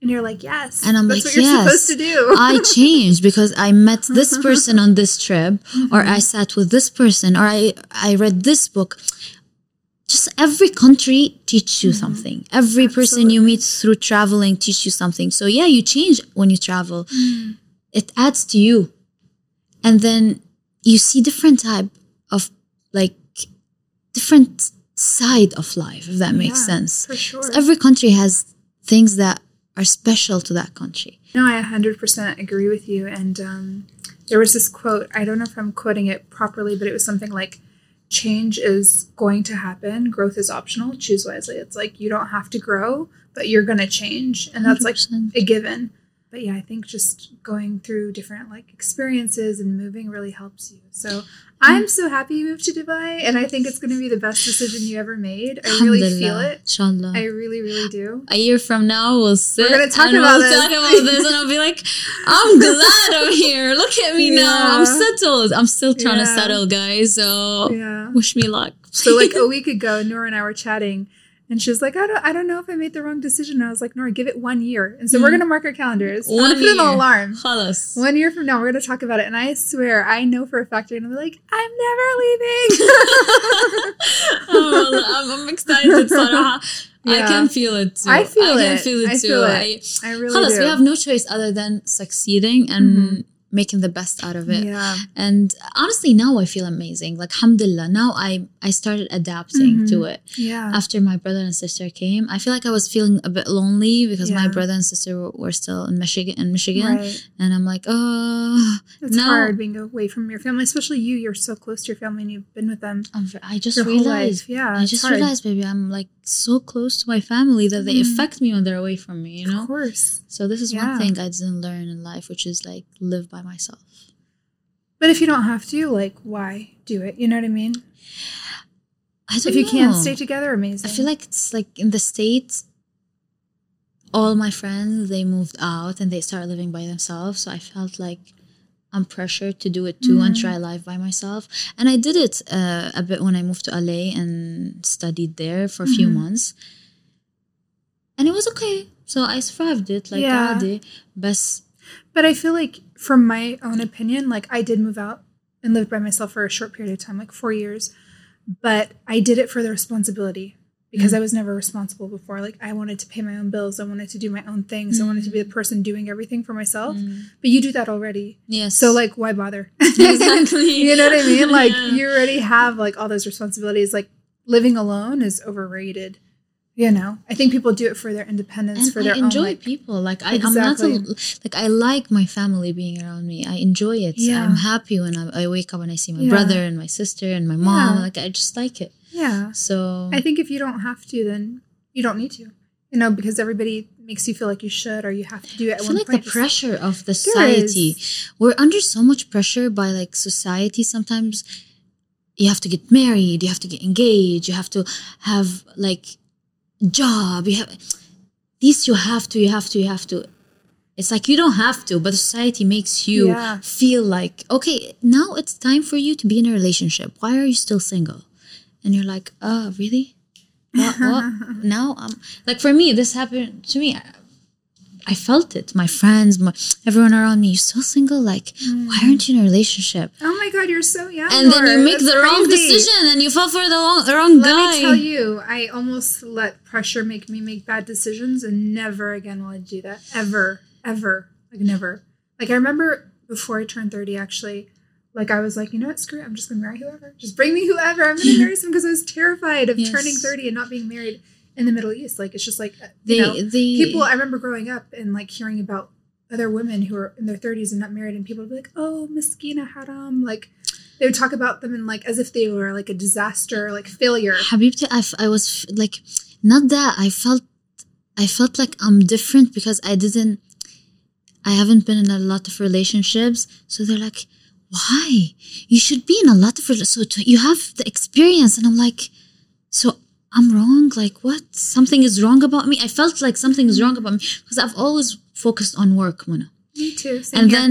and you're like, yes, And I'm that's like, what you're yes, supposed to do. I changed because I met this person on this trip, or I sat with this person, or I I read this book. Just every country teaches you something. Every person you meet through traveling teach you something. So yeah, you change when you travel. Mm. It adds to you, and then you see different type of like different side of life. If that makes Yeah, sense. for sure. Every country has things that are special to that country. No, I 100% agree with you. And um, there was this quote, I don't know if I'm quoting it properly, but it was something like, change is going to happen, growth is optional, choose wisely. It's like you don't have to grow, but you're going to change. And that's like 100%. a given. But yeah, I think just going through different like experiences and moving really helps you. So I'm so happy you moved to Dubai, and I think it's going to be the best decision you ever made. I really feel it. Inshallah. I really, really do. a year from now we'll sit gonna talk and about we'll this. talk about this and I'll be like, I'm glad I'm here. Look at me now. I'm settled. I'm still trying to settle, guys. So Yeah. wish me luck. So like a week ago, Nora and I were chatting, and she's like, I don't, I don't know if I made the wrong decision. And I was like, Nora, give it one year. And so mm. we're going to mark our calendars. One put year. an alarm. One year from now, we're going to talk about it. And I swear, I know for a fact you're going to be like, I'm never leaving. oh, I'm, I'm, excited. Uh, yeah. I can feel it too. I feel I it. I can feel it I too. Feel it. I, I really halas, do. we have no choice other than succeeding and mm-hmm making the best out of it. Yeah. And honestly, now I feel amazing. Like, alhamdulillah, now I, I started adapting to mm-hmm. it. Yeah. After my brother and sister came, I feel like I was feeling a bit lonely because my brother and sister were, were still in Michigan. In Michigan, Right. and I'm like, oh, It's now hard being away from your family, especially you. You're so close to your family and you've been with them I'm, I just realized. Yeah. I just hard. realized, baby, I'm like so close to my family that they Mm. affect me when they're away from me. You know. Of course. So this is Yeah. one thing I didn't learn in life, which is like live by myself. But if you don't have to, like, why do it? You know what I mean? I don't If you know. can stay together, amazing. I feel like it's like in the states. All my friends they moved out and they started living by themselves, so I felt like I'm pressured to do it too and Mhm. try life by myself. And I did it uh, a bit when I moved to LA and studied there for a few Mhm. months, and it was okay. So I survived it like Yeah. عادي. بس But I feel like, from my own opinion, like I did move out and lived by myself for a short period of time, like four years. But I did it for the responsibility because Mm. I was never responsible before. Like I wanted to pay my own bills, I wanted to do my own things, I wanted to be the person doing everything for myself. Mm. But you do that already, yes. so like why bother? Exactly. you know what I mean? Like Yeah. you already have like all those responsibilities. Like living alone is overrated. You know, I think people do it for their independence, and for their I enjoy own like people. Like I, I'm not a, like I like my family being around me. I enjoy it. Yeah. I'm happy when I, I wake up and I see my Yeah. brother and my sister and my mom. Yeah. Like I just like it. Yeah. So I think if you don't have to, then you don't need to. You know, because everybody makes you feel like you should or you have to do it. I feel one like point, the pressure of the society. We're under so much pressure by like society. Sometimes you have to get married. You have to get engaged. You have to have like job. You have this. You have to. You have to. You have to. It's like you don't have to, but society makes you Yeah. feel like okay. Now it's time for you to be in a relationship. Why are you still single? And you're like, oh, really? What? what? now I'm like for me, this happened to me. I, I felt it. My friends, my, everyone around me, you're still single. Like, why mm. aren't you in a relationship? Oh my God, you're so young. And then you make the wrong decision and you fall for the wrong, the wrong Let guy. me tell you, I almost let pressure make me make bad decisions, and never again will I do that. Ever, ever, like never. Like I remember before I turned thirty, actually, like I was like, you know what, screw it, I'm just gonna marry whoever. Just bring me whoever. I'm gonna marry someone because I was terrified of Yes. turning thirty and not being married in the Middle East. Like it's just like uh, you know, they, people. I remember growing up and like hearing about other women who are in their 30s and not married, and people would be like, "Oh, miskina haram," like. They would talk about them and like as if they were like a disaster, like failure. Habibti, I, f- I was f- like, not that I felt, I felt like I'm different because I didn't, I haven't been in a lot of relationships. So they're like, why? You should be in a lot of so to, you have the experience, and I'm like, so I'm wrong. Like what? Something is wrong about me. I felt like something is wrong about me because I've always focused on work, Mona. Me too. And here. then,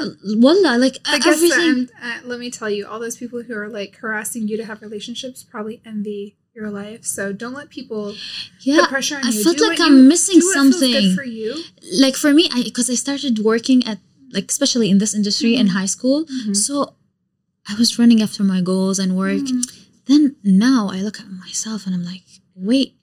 uh, wallah, like I guess everything. uh, let me tell you, all those people who are like harassing you to have relationships probably envy your life. So don't let people yeah, put pressure on I you. felt Do like I'm you- missing do what feels something. for you. like for me i because i started working at like especially in this industry in high school Mhm. so i was running after my goals and work Mm. then now i look at myself and i'm like wait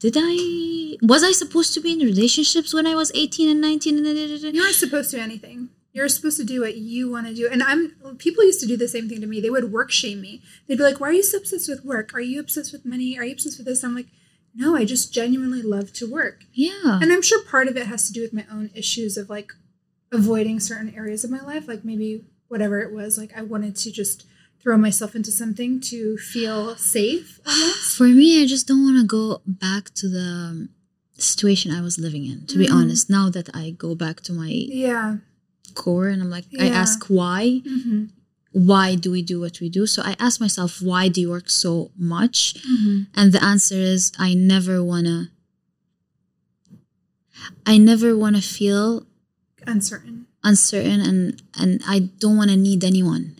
did i was i supposed to be in relationships when i was 18 and 19 and da- da- da- da? You aren't supposed to do anything. You're supposed to do what you want to do. And I'm people used to do the same thing to me. They would work shame me. They'd be like, "Why are you so obsessed with work? Are you obsessed with money? Are you obsessed with this?" I'm like, "No, I just genuinely love to work." yeah And I'm sure part of it has to do with my own issues of like avoiding certain areas of my life, like maybe whatever it was, like I wanted to just throw myself into something to feel safe almost. for me i just don't want to go back to the situation i was living in to be Mhm. honest now that i go back to my Yeah. core and i'm like i ask why Mm-hmm. why do we do what we do? So I ask myself, why do you work so much? Mm-hmm. And the answer is, I never wanna, I never wanna feel Uncertain. uncertain and, and I don't wanna need anyone.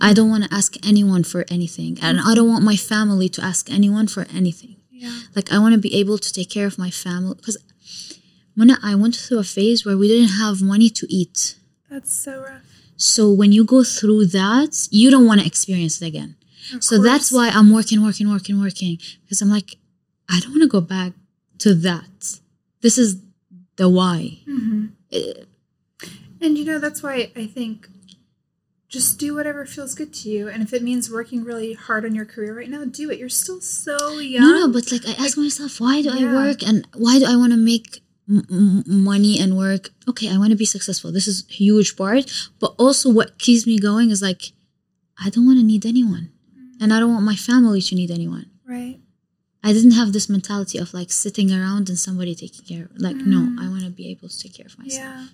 I don't wanna ask anyone for anything. And I don't want my family to ask anyone for anything. Yeah. Like I wanna be able to take care of my family. Because when I went through a phase where we didn't have money to eat. That's so rough. So when you go through that, you don't want to experience it again. Of So that's why I'm working, working, working, working. Because I'm like, I don't want to go back to that. This is the why. Mhm. Uh, And you know, that's why I think just do whatever feels good to you. And if it means working really hard on your career right now, do it. You're still so young. No, no, but like I ask myself, why do I work and why do I want to make m- m- money and work? Okay, I want to be successful. This is a huge part, but also what keeps me going is like I don't want to need anyone, and I don't want my family to need anyone. right. I didn't have this mentality of like sitting around and somebody taking care. Of, like no, mm. I want to be able to take care of myself. Yeah.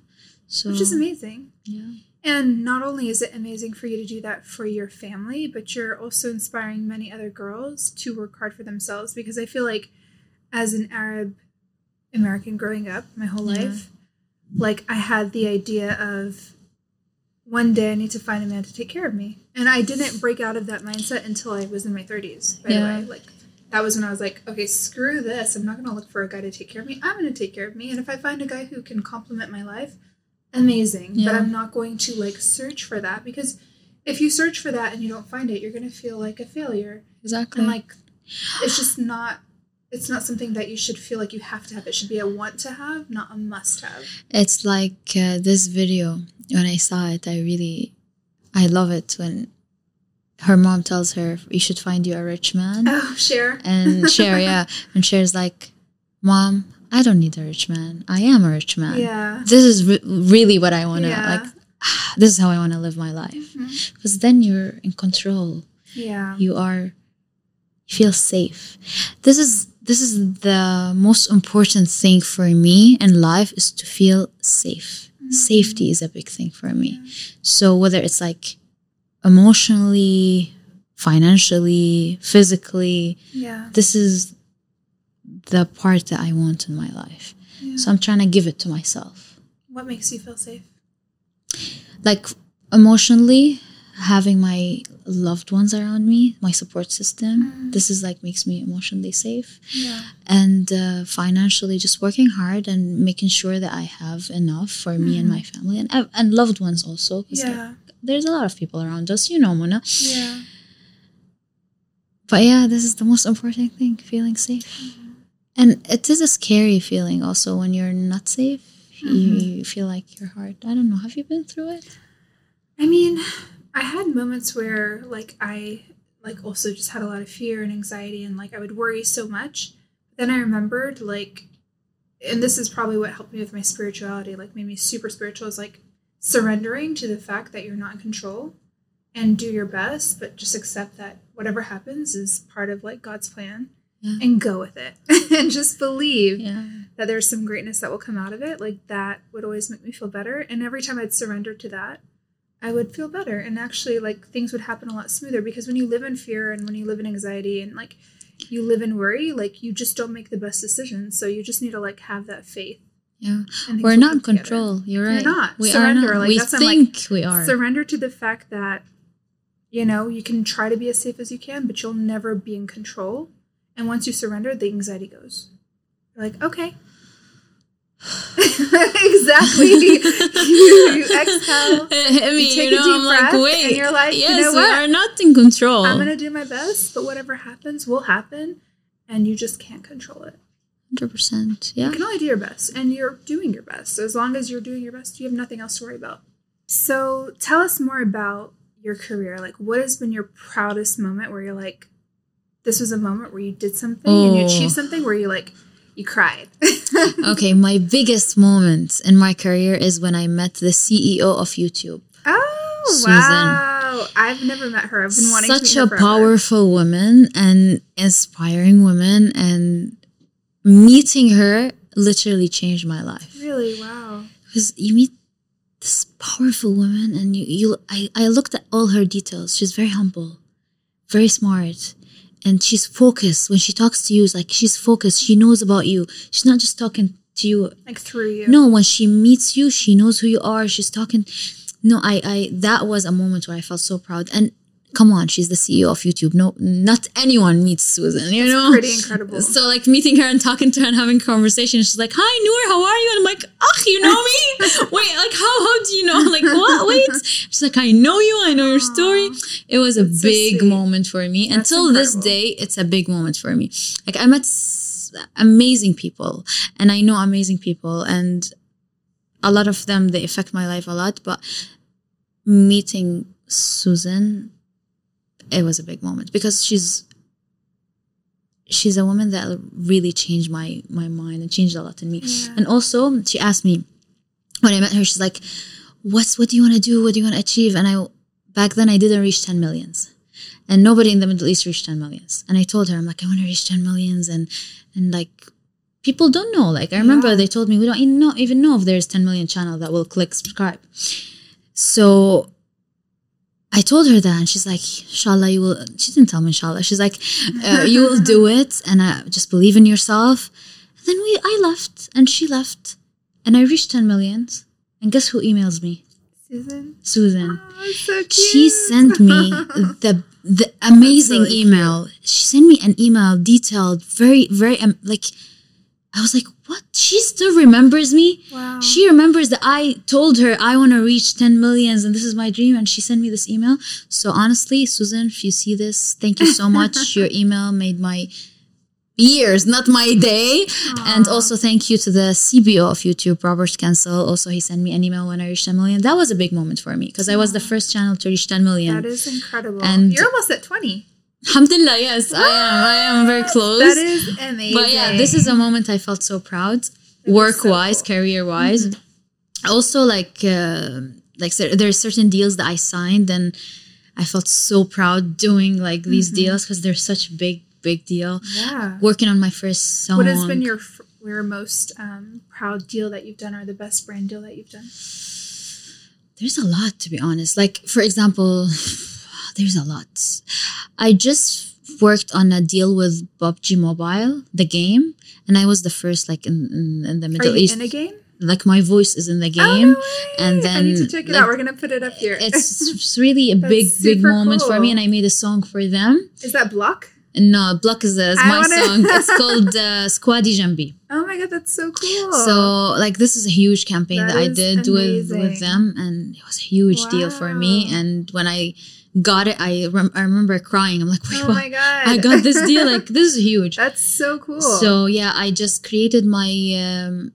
So Which is amazing. yeah, And not only is it amazing for you to do that for your family, but you're also inspiring many other girls to work hard for themselves because I feel like as an Arab American growing up my whole Yeah. life, like I had the idea of one day I need to find a man to take care of me. And I didn't break out of that mindset until I was in my 30s, by Yeah. the way. Like that was when I was like, okay, screw this. I'm not going to look for a guy to take care of me. I'm going to take care of me. And if I find a guy who can complement my life, amazing. But I'm not going to like search for that because if you search for that and you don't find it, you're going to feel like a failure. exactly. And like it's just not it's not something that you should feel like you have to have. It should be a want to have, not a must have. It's like uh, this video. When I saw it, I really, I love it when her mom tells her, "You should find you a rich man." Oh, Cher. And Cher, yeah, and Cher's like, "Mom, I don't need a rich man. I am a rich man. Yeah. This is re- really what I want to Yeah. like. This is how I want to live my life. Mm-hmm. Because then you're in control. Yeah. You are, you feel safe. This is this is the most important thing for me in life is to feel safe. Mm-hmm. Safety is a big thing for me. So whether it's like emotionally, financially, physically, Yeah. this is the part that I want in my life. Yeah. So I'm trying to give it to myself. What makes you feel safe? Like emotionally, having my loved ones around me, my support system, this is like makes me emotionally safe. Yeah. And uh, financially, just working hard and making sure that I have enough for me and my family and and loved ones also. 'cause, like, Yeah. There's a lot of people around us, you know, Mona. Yeah. But yeah, this is the most important thing feeling safe. Mm-hmm. And it is a scary feeling also when you're not safe. You, you feel like your heart. I don't know. Have you been through it? I mean, I had moments where like I like also just had a lot of fear and anxiety and like I would worry so much. Then I remembered like and this is probably what helped me with my spirituality, like made me super spiritual is like surrendering to the fact that you're not in control and do your best, but just accept that whatever happens is part of like God's plan Yeah. and go with it and just believe Yeah. that there's some greatness that will come out of it. Like that would always make me feel better. And every time I'd surrender to that, I would feel better. And actually, like things would happen a lot smoother because when you live in fear and when you live in anxiety and like you live in worry, like you just don't make the best decisions. So you just need to like have that faith. Yeah. We're not in come together. control. You're right. not. We Surrender, are not. like, we what think we are. Surrender to the fact that, you know, you can try to be as safe as you can, but you'll never be in control. And once you surrender, the anxiety goes. You're like, okay. exactly. you, you exhale. I mean, take you a deep I'm like, breath, wait. and you're like, you yes, know we are not in control. I'm going to do my best, but whatever happens will happen. And you just can't control it. 100%. Yeah. You can only do your best, and you're doing your best. So as long as you're doing your best, you have nothing else to worry about. So tell us more about your career. Like, what has been your proudest moment where you're like, this was a moment where you did something and you Oh. achieved something where you like, you cried. okay, my biggest moment in my career is when I met the CEO of YouTube. oh, Susan. wow. I've never met her. I've been wanting to Such meet Such a forever. powerful woman and inspiring woman, and meeting her literally changed my life. Really? Wow. because you meet this powerful woman and you, you I, I looked at all her details she's very humble very smart and she's focused when she talks to you it's like she's focused she knows about you she's not just talking to you Like through you. no when she meets you she knows who you are she's talking no i i that was a moment where i felt so proud and come on she's the ceo of youtube no not anyone meets susan you know Pretty incredible. so like meeting her and talking to her and having conversation, she's like, "Hi, Noor, how are you?" And I'm like, "Ugh, you know me? Wait, like how how do you know? Like what? Wait." She's like, "I know you. I know your story." It was a That's so big sweet. moment for me. That's Until this day, it's a big moment for me. Like I met amazing people, and I know amazing people, and a lot of them they affect my life a lot, but meeting Susan, it was a big moment because she's she's a woman that really changed my my mind and changed a lot in me. Yeah. And also, she asked me when I met her, she's like, "What's what do you want to do? What do you want to achieve?" And I back then I didn't reach ten millions, and nobody in the Middle East reached ten millions. And I told her, I'm like, I want to reach ten millions, and and like people don't know. Like I remember Yeah. they told me we don't even know even know if there's ten million channel that will click subscribe. So I told her that, and she's like, "Inshallah, you will." She didn't tell me, "Inshallah." She's like, uh, "You will do it," and uh, just believe in yourself. And then we, I left, and she left, and I reached ten millions. And guess who emails me? Susan. Susan. Oh, so cute. She sent me the the amazing really email. She sent me an email detailed, very very um, like. I was like, "What?" She still remembers me. Wow. She remembers that I told her I want to reach 10 millions and this is my dream, and she sent me this email. So honestly, Susan, if you see this, thank you so much. Your email made my years, not my day. And also thank you to the CBO of YouTube, Robert Kyncl. Also, he sent me an email when I reached 10 million. That was a big moment for me because I was the first channel to reach 10 million. That is incredible. And- You're almost at 20. Alhamdulillah, yes, I am. I am very close. That is amazing. But yeah, this is a moment I felt so proud, work wise, so cool. career wise. Also, like uh, like there are certain deals that I signed, and I felt so proud doing like these deals because they're such big big deal. Yeah. Working on my first song. What has been your your most um, proud deal that you've done, or the best brand deal that you've done? There's a lot to be honest. Like for example, there's a lot. I just worked on a deal with PUBG Mobile, the game, and I was the first like in in, in the Are Middle you East. in a game? like my voice is in the Oh, game. no way. and I need to then, check it like, out. We're gonna put it up here. it's, it's really a big big moment for me and i made a song for them is that block? no block is, is my wanna- song it's called uh, squaddy jambi Oh my god, that's so cool. so like this is a huge campaign That that, i did with amazing. with them and it was a huge deal for me and when i got it i, rem- I remember crying i'm like Wait, oh my god, i got this deal like this is huge That's so cool. so yeah i just created my um,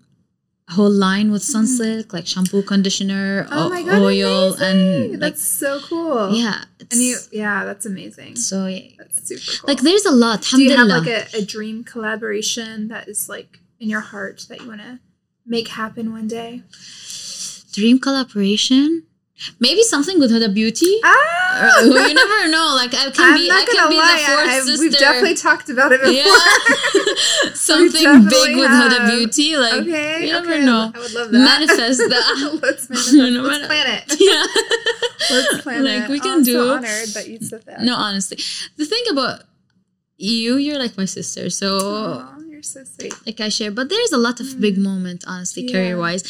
whole line with sunsilk like shampoo conditioner oh o- my god, oil amazing. and like that's so cool. yeah and you, yeah, that's amazing. so yeah. That's super cool. like there's a lot do you have like a, a dream collaboration that is like in your heart that you want to make happen one day? dream collaboration maybe something with Huda Beauty Ah, Uh, well, you never know like I can I'm be not I can gonna be lie. the fourth I, I- sister we've definitely talked about it before. yeah something big with have. Beauty like okay, you okay. never know I would love that. manifest that Let's manifest. Let's plan it. yeah Let's plan Like, it. we Oh, can I'm do- So honored that you said that. no honestly the thing about you you're like my sister so Aw, you're so sweet. like I share. But there's a lot of big moment, honestly, Mm. Yeah. career wise.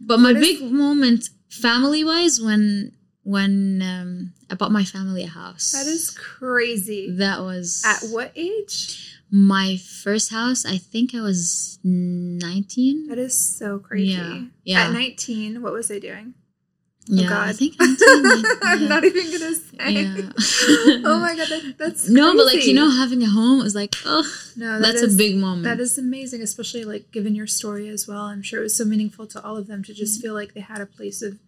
But my What is- big moment, family wise, when when um, I bought my family a house. That is crazy. that was At what age? my first house. I think I was nineteen. That is so crazy. Yeah, yeah. At 19, what was I doing? Yeah, I God. think 19, like, I'm not even gonna say. Yeah. oh my god, that, that's no, but like you know, having a home is like oh, no, that that's is- a big moment. That is amazing, especially like given your story as well. I'm sure it was so meaningful to all of them to just feel like they had a place of,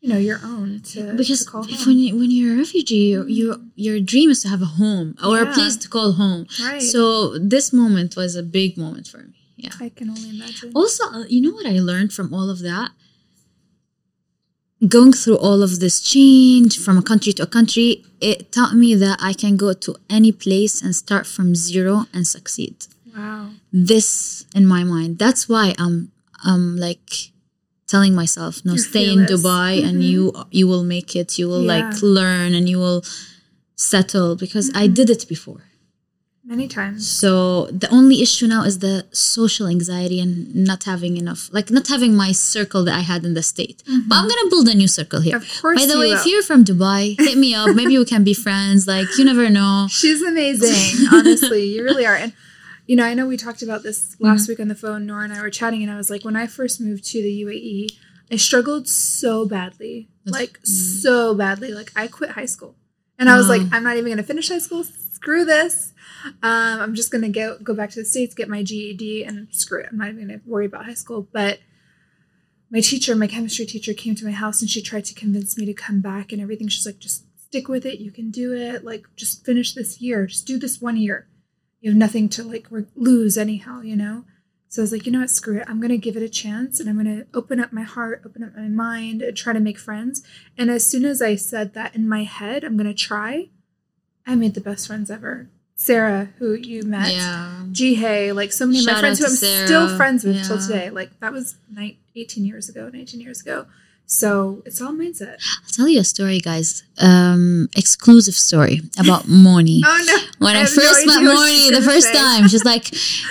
you know, your own to because to call home. when you when you're a refugee, your your, your dream is to have a home or Yeah. a place to call home. right. So this moment was a big moment for me. Yeah. I can only imagine. Also, uh, you know what I learned from all of that? Going through all of this change from a country to a country, it taught me that I can go to any place and start from zero and succeed. Wow. This in my mind. That's why I'm I'm like telling myself, no, You're stay in. Dubai and Mhm. you you will make it. You will Yeah. like learn and you will settle because I did it before. Many times. So the only issue now is the social anxiety and not having enough, like not having my circle that I had in the state. But I'm gonna build a new circle here. Of course. By the way, will. if you're from Dubai, hit me up. Maybe we can be friends. Like you never know. She's amazing, honestly. You really are. And you know, I know we talked about this last Mm-hmm. week on the phone. Nora and I were chatting, and I was like, when I first moved to the UAE, I struggled so badly, That's- like mm. so badly. Like I quit high school, and I was like, I'm not even gonna finish high school. Screw this. Um, I'm just gonna go go back to the states, get my GED, and screw it. I'm not even gonna worry about high school. But my teacher, my chemistry teacher, came to my house and she tried to convince me to come back and everything. She's like, just stick with it. You can do it. Like, just finish this year. Just do this one year. You have nothing to like re- lose anyhow, you know? So I was like, you know what, screw it. I'm going to give it a chance and I'm going to open up my heart, open up my mind, and try to make friends. And as soon as I said that in my head, I'm going to try, I made the best friends ever. Sarah, who you met, Yeah. Jihei, like so many of my friends who I'm Sarah. still friends with till today. Like that was nine, 18 years ago, 19 years ago. So it's all mindset. I'll tell you a story, guys. Um, exclusive story about Moni. Oh no. when I, have first no met Moni the first say. time, she's like,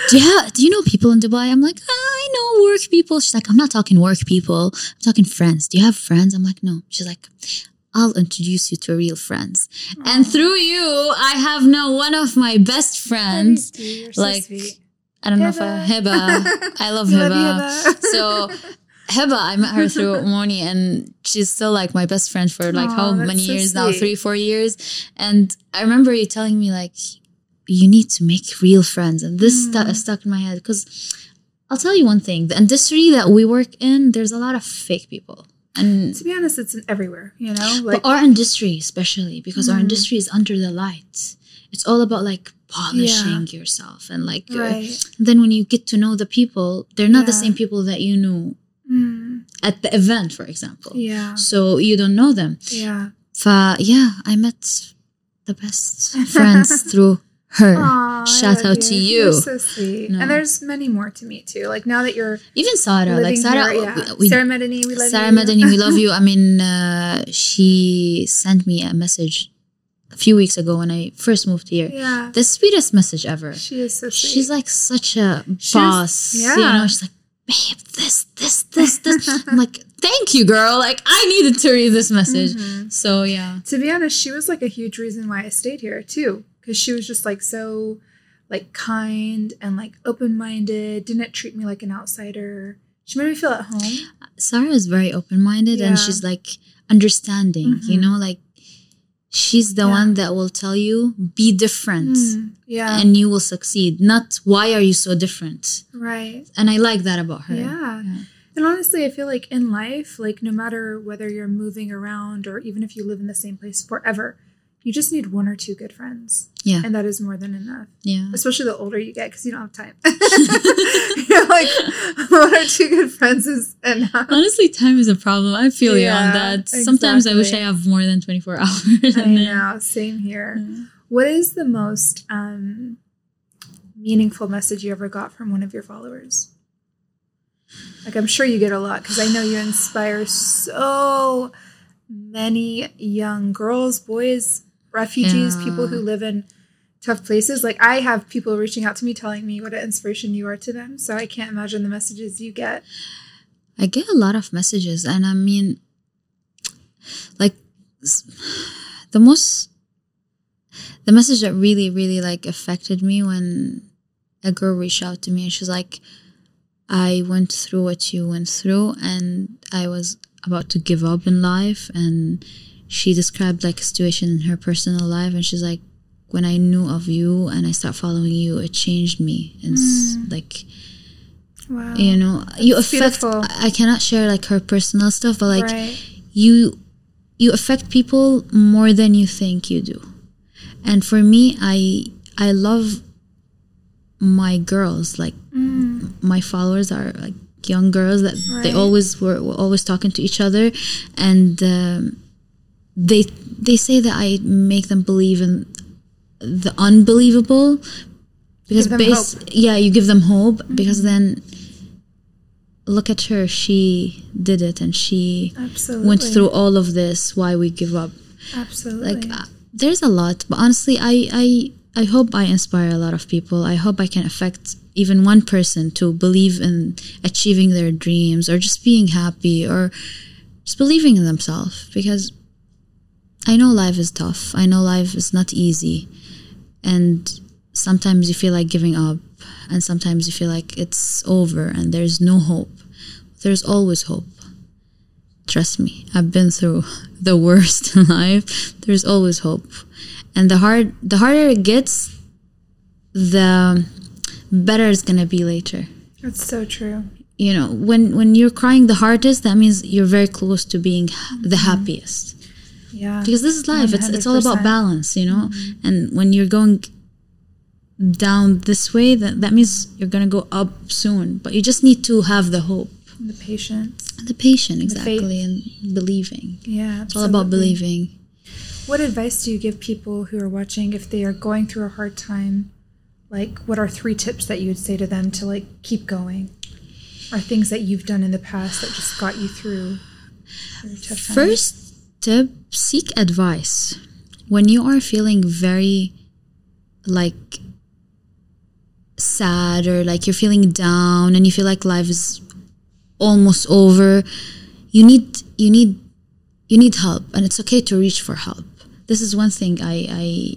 "Do you have, do you know people in Dubai?" I'm like, "I know work people." She's like, "I'm not talking work people. I'm talking friends. Do you have friends?" I'm like, "No." She's like, "I'll introduce you to real friends." And through you, I have now one of my best friends. Thank you. You're so like, sweet. I don't know if I. Hiba. I love Heba. Love you, Hiba. so Heba, I met her through Moni, and she's still like my best friend for like Aw, how many so years now? Three, four years. And I remember you telling me like you need to make real friends, and this stu- Mm. stuck in my head because I'll tell you one thing: the industry that we work in, there's a lot of fake people, and To be honest, it's everywhere, you know? but our industry, especially because our Mm. industry is under the light. It's all about like polishing yourself and like uh, right. and then when you get to know the people, they're not the same people that you knew Mm, at the event, for example. yeah. So you don't know them. Yeah. Fa yeah, I met the best friends through her. Aw, I Shout out to you. You're so sweet. No. And there's many more to meet too. Like now that you're Even Sarah, like Sarah, here, yeah. we, Sarah Madani, we love Sarah you. Madani, we love you. I mean, uh, she sent me a message a few weeks ago when I first moved here. yeah. The sweetest message ever. She is so sweet. She's like such a She's- boss. You yeah. know, she's like, babe, this, this, this, this. I'm like, thank you, girl. Like, I needed to read this message. Mhm. So, yeah. To be honest, she was like a huge reason why I stayed here too, because she was just like so, like kind and like open minded. Didn't treat me like an outsider. She made me feel at home. Sarah is very open minded Yeah. and she's like understanding, you Mhm. know, like, she's the Yeah. one that will tell you, be different. Mm, yeah. And you will succeed. Not why are you so different? right. And I like that about her. Yeah. Yeah. And honestly, I feel like in life, like no matter whether you're moving around or even if you live in the same place forever, you just need one or two good friends. Yeah. And that is more than enough. Yeah. Especially the older you get because you don't have time. you're like, one or two good friends is enough. Honestly, time is a problem. I feel you on Yeah, that. Sometimes I wish I have more than 24 hours. I know, same here. Yeah. What is the most um, meaningful message you ever got from one of your followers? Like, I'm sure you get a lot because I know you inspire so many young girls, boys, refugees, Yeah. people who mm. live in tough places. Like, I have people reaching out to me telling me what an inspiration you are to them. So I can't imagine the messages you get. I get a lot of messages, and I mean, like, the most, the message that really, really like affected me when a girl reached out to me and she's like, I went through what you went through, and I was about to give up in life, and she described like a situation in her personal life, and she's like, when I knew of you and I started following you, it changed me, and s like Wow. you know you affect beautiful. i cannot share like her personal stuff but like right. you you affect people more than you think you do and for me i i love my girls like Mm, my followers are like young girls that they always were, were always talking to each other and um, they they say that i make them believe in the unbelievable because base yeah you give them hope because then look at her. She did it and she absolutely. went through all of this. Why we give up? Absolutely. like uh, there's a lot but honestly i i i hope i inspire a lot of people. I hope i can affect even one person to believe in achieving their dreams or just being happy or just believing in themselves because i know life is tough. I know life is not easy. And sometimes you feel like giving up. And sometimes you feel like it's over and there's no hope. There's always hope. Trust me i've been through the worst in life. There's always hope. And the hard the harder it gets the better it's gonna be later. That's so true. you know when when you're crying the hardest that means you're very close to being the mm-hmm. happiest Yeah. because this is life it's, it's all about balance you know mm-hmm. and when you're going down this way that, that means you're gonna go up soon but you just need to have the hope The patience. the patient exactly and believing Yeah. it's all about believing What advice do you give people who are watching if they are going through a hard time? Like, what are three tips that you would say to them to like keep going? Or things that you've done in the past that just got you through? First tip seek advice. When you are feeling very like sad or like you're feeling down and you feel like life is almost over, you need you need you need help and it's okay to reach for help. This is one thing I I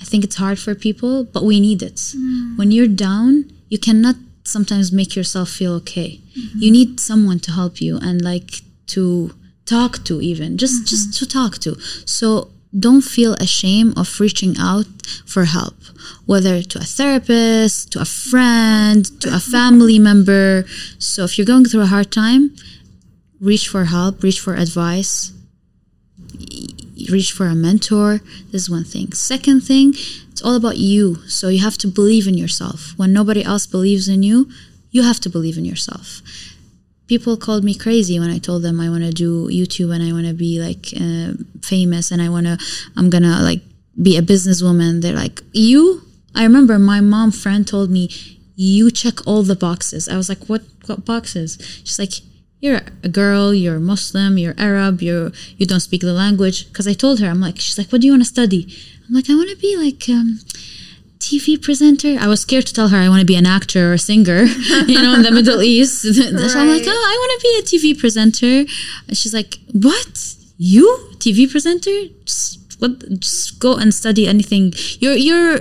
I think it's hard for people, but we need it. Mm. When you're down, you cannot sometimes make yourself feel okay. Mm-hmm. You need someone to help you and like to talk to even just mm-hmm. just to talk to. So don't feel ashamed of reaching out for help, whether to a therapist, to a friend, to a family member. So if you're going through a hard time, reach for help, reach for advice, reach for a mentor. This is one thing. Second thing, it's all about you. So you have to believe in yourself. When nobody else believes in you, you have to believe in yourself. People called me crazy when I told them I want to do YouTube and I want to be like uh, famous and I want to, I'm gonna like be a businesswoman. They're like, you? I remember my mom friend told me, you check all the boxes. I was like, what, what boxes? She's like, you're a girl, you're Muslim, you're Arab, you're you don't speak the language. Because I told her, I'm like, she's like, what do you want to study? I'm like, I want to be like um, TV presenter. I was scared to tell her I want to be an actor or a singer, you know, in the Middle East. so I'm like, oh, I want to be a TV presenter. And she's like, what? You TV presenter? Just what? Just go and study anything. You're you're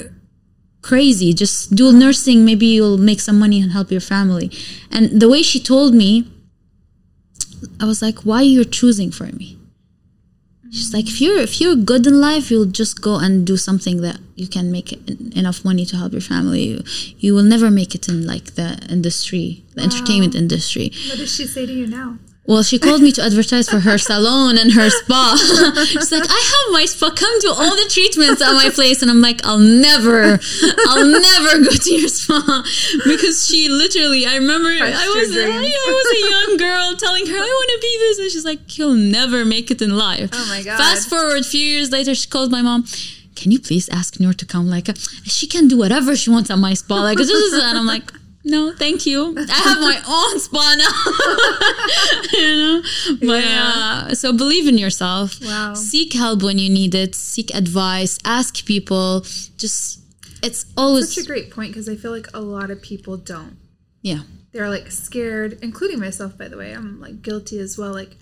crazy. Just do nursing. Maybe you'll make some money and help your family. And the way she told me, I was like, why you're choosing for me? She's like, if you're if you're good in life, you'll just go and do something that you can make enough money to help your family. You, you will never make it in like the industry, the entertainment industry. What does she say to you now? Well, she called me to advertise for her salon and her spa. She's like, I have my spa. Come do all the treatments at my place. And I'm like, I'll never, I'll never go to your spa because she literally. I remember I was, I. I was a young girl telling her I want to be this, and she's like, you'll never make it in life. Oh my God. Fast forward a few years later, she called my mom. Can you please ask Noor to come? Like, she can do whatever she wants at my spa. Like, this is, and I'm like. No, thank you. I have my own spa now. you know, but Yeah. uh, so believe in yourself. Wow. Seek help when you need it. Seek advice. Ask people. Just it's always Such a great point because I feel like a lot of people don't. yeah. They're like scared, including myself, by the way. I'm like guilty as well. Like,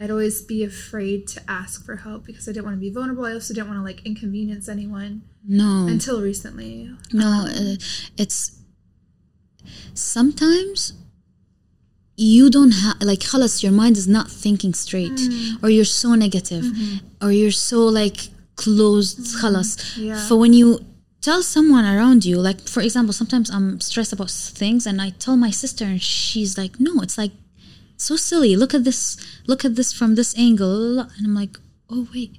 I'd always be afraid to ask for help because I didn't want to be vulnerable. I also didn't want to like inconvenience anyone No, until recently. no. Uh, it's sometimes you don't have like khalas your mind is not thinking straight mm. or you're so negative mm-hmm. or you're so like closed mm-hmm. khalas yeah. for when you tell someone around you like for example sometimes i'm stressed about things and i tell my sister and she's like no it's like so silly look at this look at this from this angle and i'm like oh wait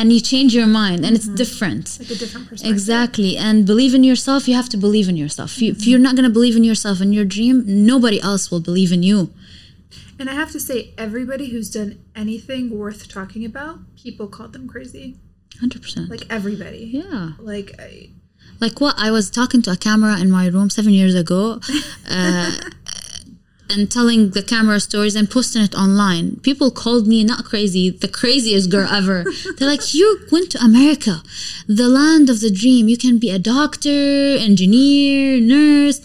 and you change your mind and it's different Like a different perspective. Exactly. And believe in yourself. You have to believe in yourself. If, you, if you're not going to believe in yourself and your dream, nobody else will believe in you. And I have to say, everybody who's done anything worth talking about, people called them crazy. 100%. Like everybody. yeah. Like, I, Like what? I was talking to a camera in my room seven years ago uh, and telling the camera stories and posting it online. People called me not crazy, the craziest girl ever. They're like, You went to America, the land of the dream. You can be a doctor, engineer, nurse.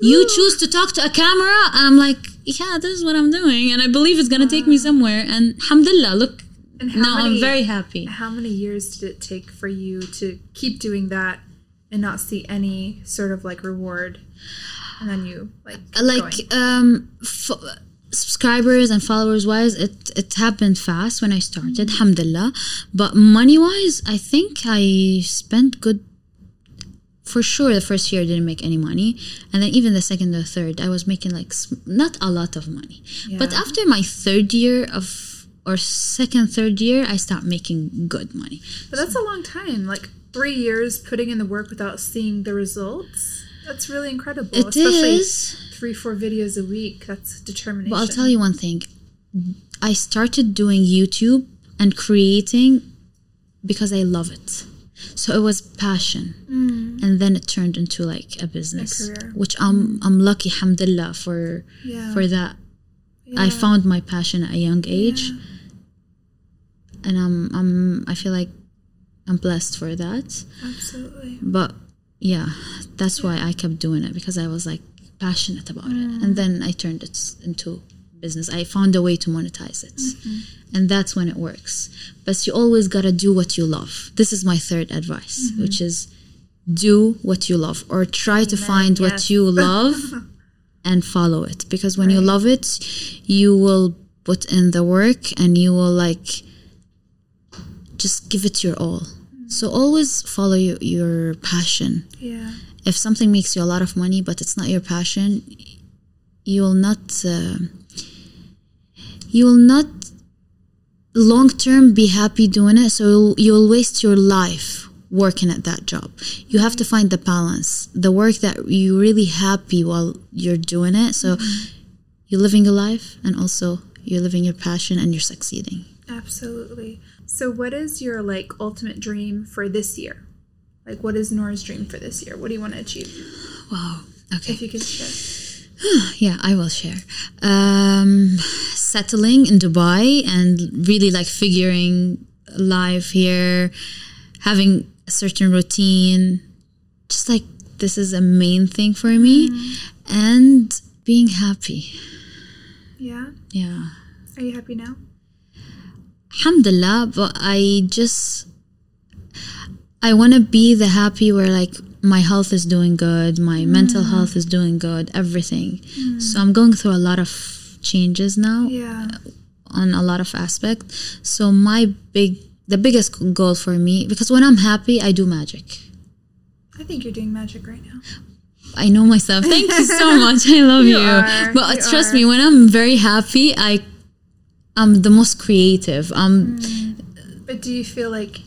You choose to talk to a camera. And I'm like, Yeah, this is what I'm doing. And I believe it's going to take me somewhere. And alhamdulillah, look, now I'm very happy. How many years did it take for you to keep doing that and not see any sort of like reward? And then you like like um f- subscribers and followers wise it it happened fast when i started alhamdulillah but money wise i think i spent good for sure the first year I didn't make any money, and then even the second or third, I was making like not a lot of money. But after my third year of or second third year, I start making good money. But that's a long time. Like three years putting in the work without seeing the results. That's really incredible. It Especially is. three, four videos a week. That's determination. But I'll tell you one thing. I started doing YouTube and creating because I love it. So it was passion. Mm. And then it turned into like a business. career. Which I'm I'm lucky, alhamdulillah, for Yeah. for that. I found my passion at a young age. And I'm I'm I feel like I'm blessed for that. Absolutely. But yeah, that's why I kept doing it because I was like passionate about it. And mm. then I turned it into business. I found a way to monetize it. Mm-hmm. And that's when it works. But you always got to do what you love. This is my third advice, mm-hmm. which is do what you love or try to find what you love and follow it because when you love it, you will put in the work and you will like just give it your all. So always follow your, your passion. Yeah. If something makes you a lot of money but it's not your passion, you will not uh, you will not long term be happy doing it. So you'll, you'll waste your life working at that job. You have to find the balance, the work that you're really happy while you're doing it. So you're living your life and also you're living your passion and you're succeeding. Absolutely. So, what is your like ultimate dream for this year? Like, what is Nora's dream for this year? What do you want to achieve? Wow. Okay. If you could share. Yeah, I will share. Um, settling in Dubai and really like figuring life here, having a certain routine, just like this is a main thing for me, and being happy. Yeah. Yeah. Are you happy now? Alhamdulillah, but I just I want to be the happy where like my health is doing good, my mental mm. health is doing good, everything. Mm. So I'm going through a lot of changes now Yeah. on a lot of aspects. So my big the biggest goal for me because when I'm happy, I do magic. I think you're doing magic right now. I know myself. Thank you so much. I love you. You are. But You trust are. me, when I'm very happy, I I'm the most creative. Um But do you feel like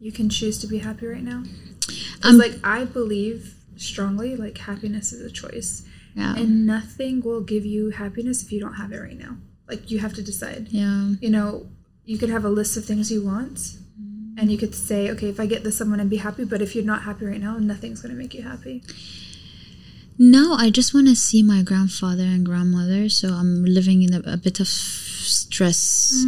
you can choose to be happy right now? 'Cause, I'm- like I believe strongly like happiness is a choice, yeah. and nothing will give you happiness if you don't have it right now. Like you have to decide. yeah. You know, you could have a list of things you want, and you could say, okay, if I get this, I'm gonna be happy. But if you're not happy right now, nothing's gonna make you happy. No, I just want to see my grandfather and grandmother. So I'm living in a, a bit of stress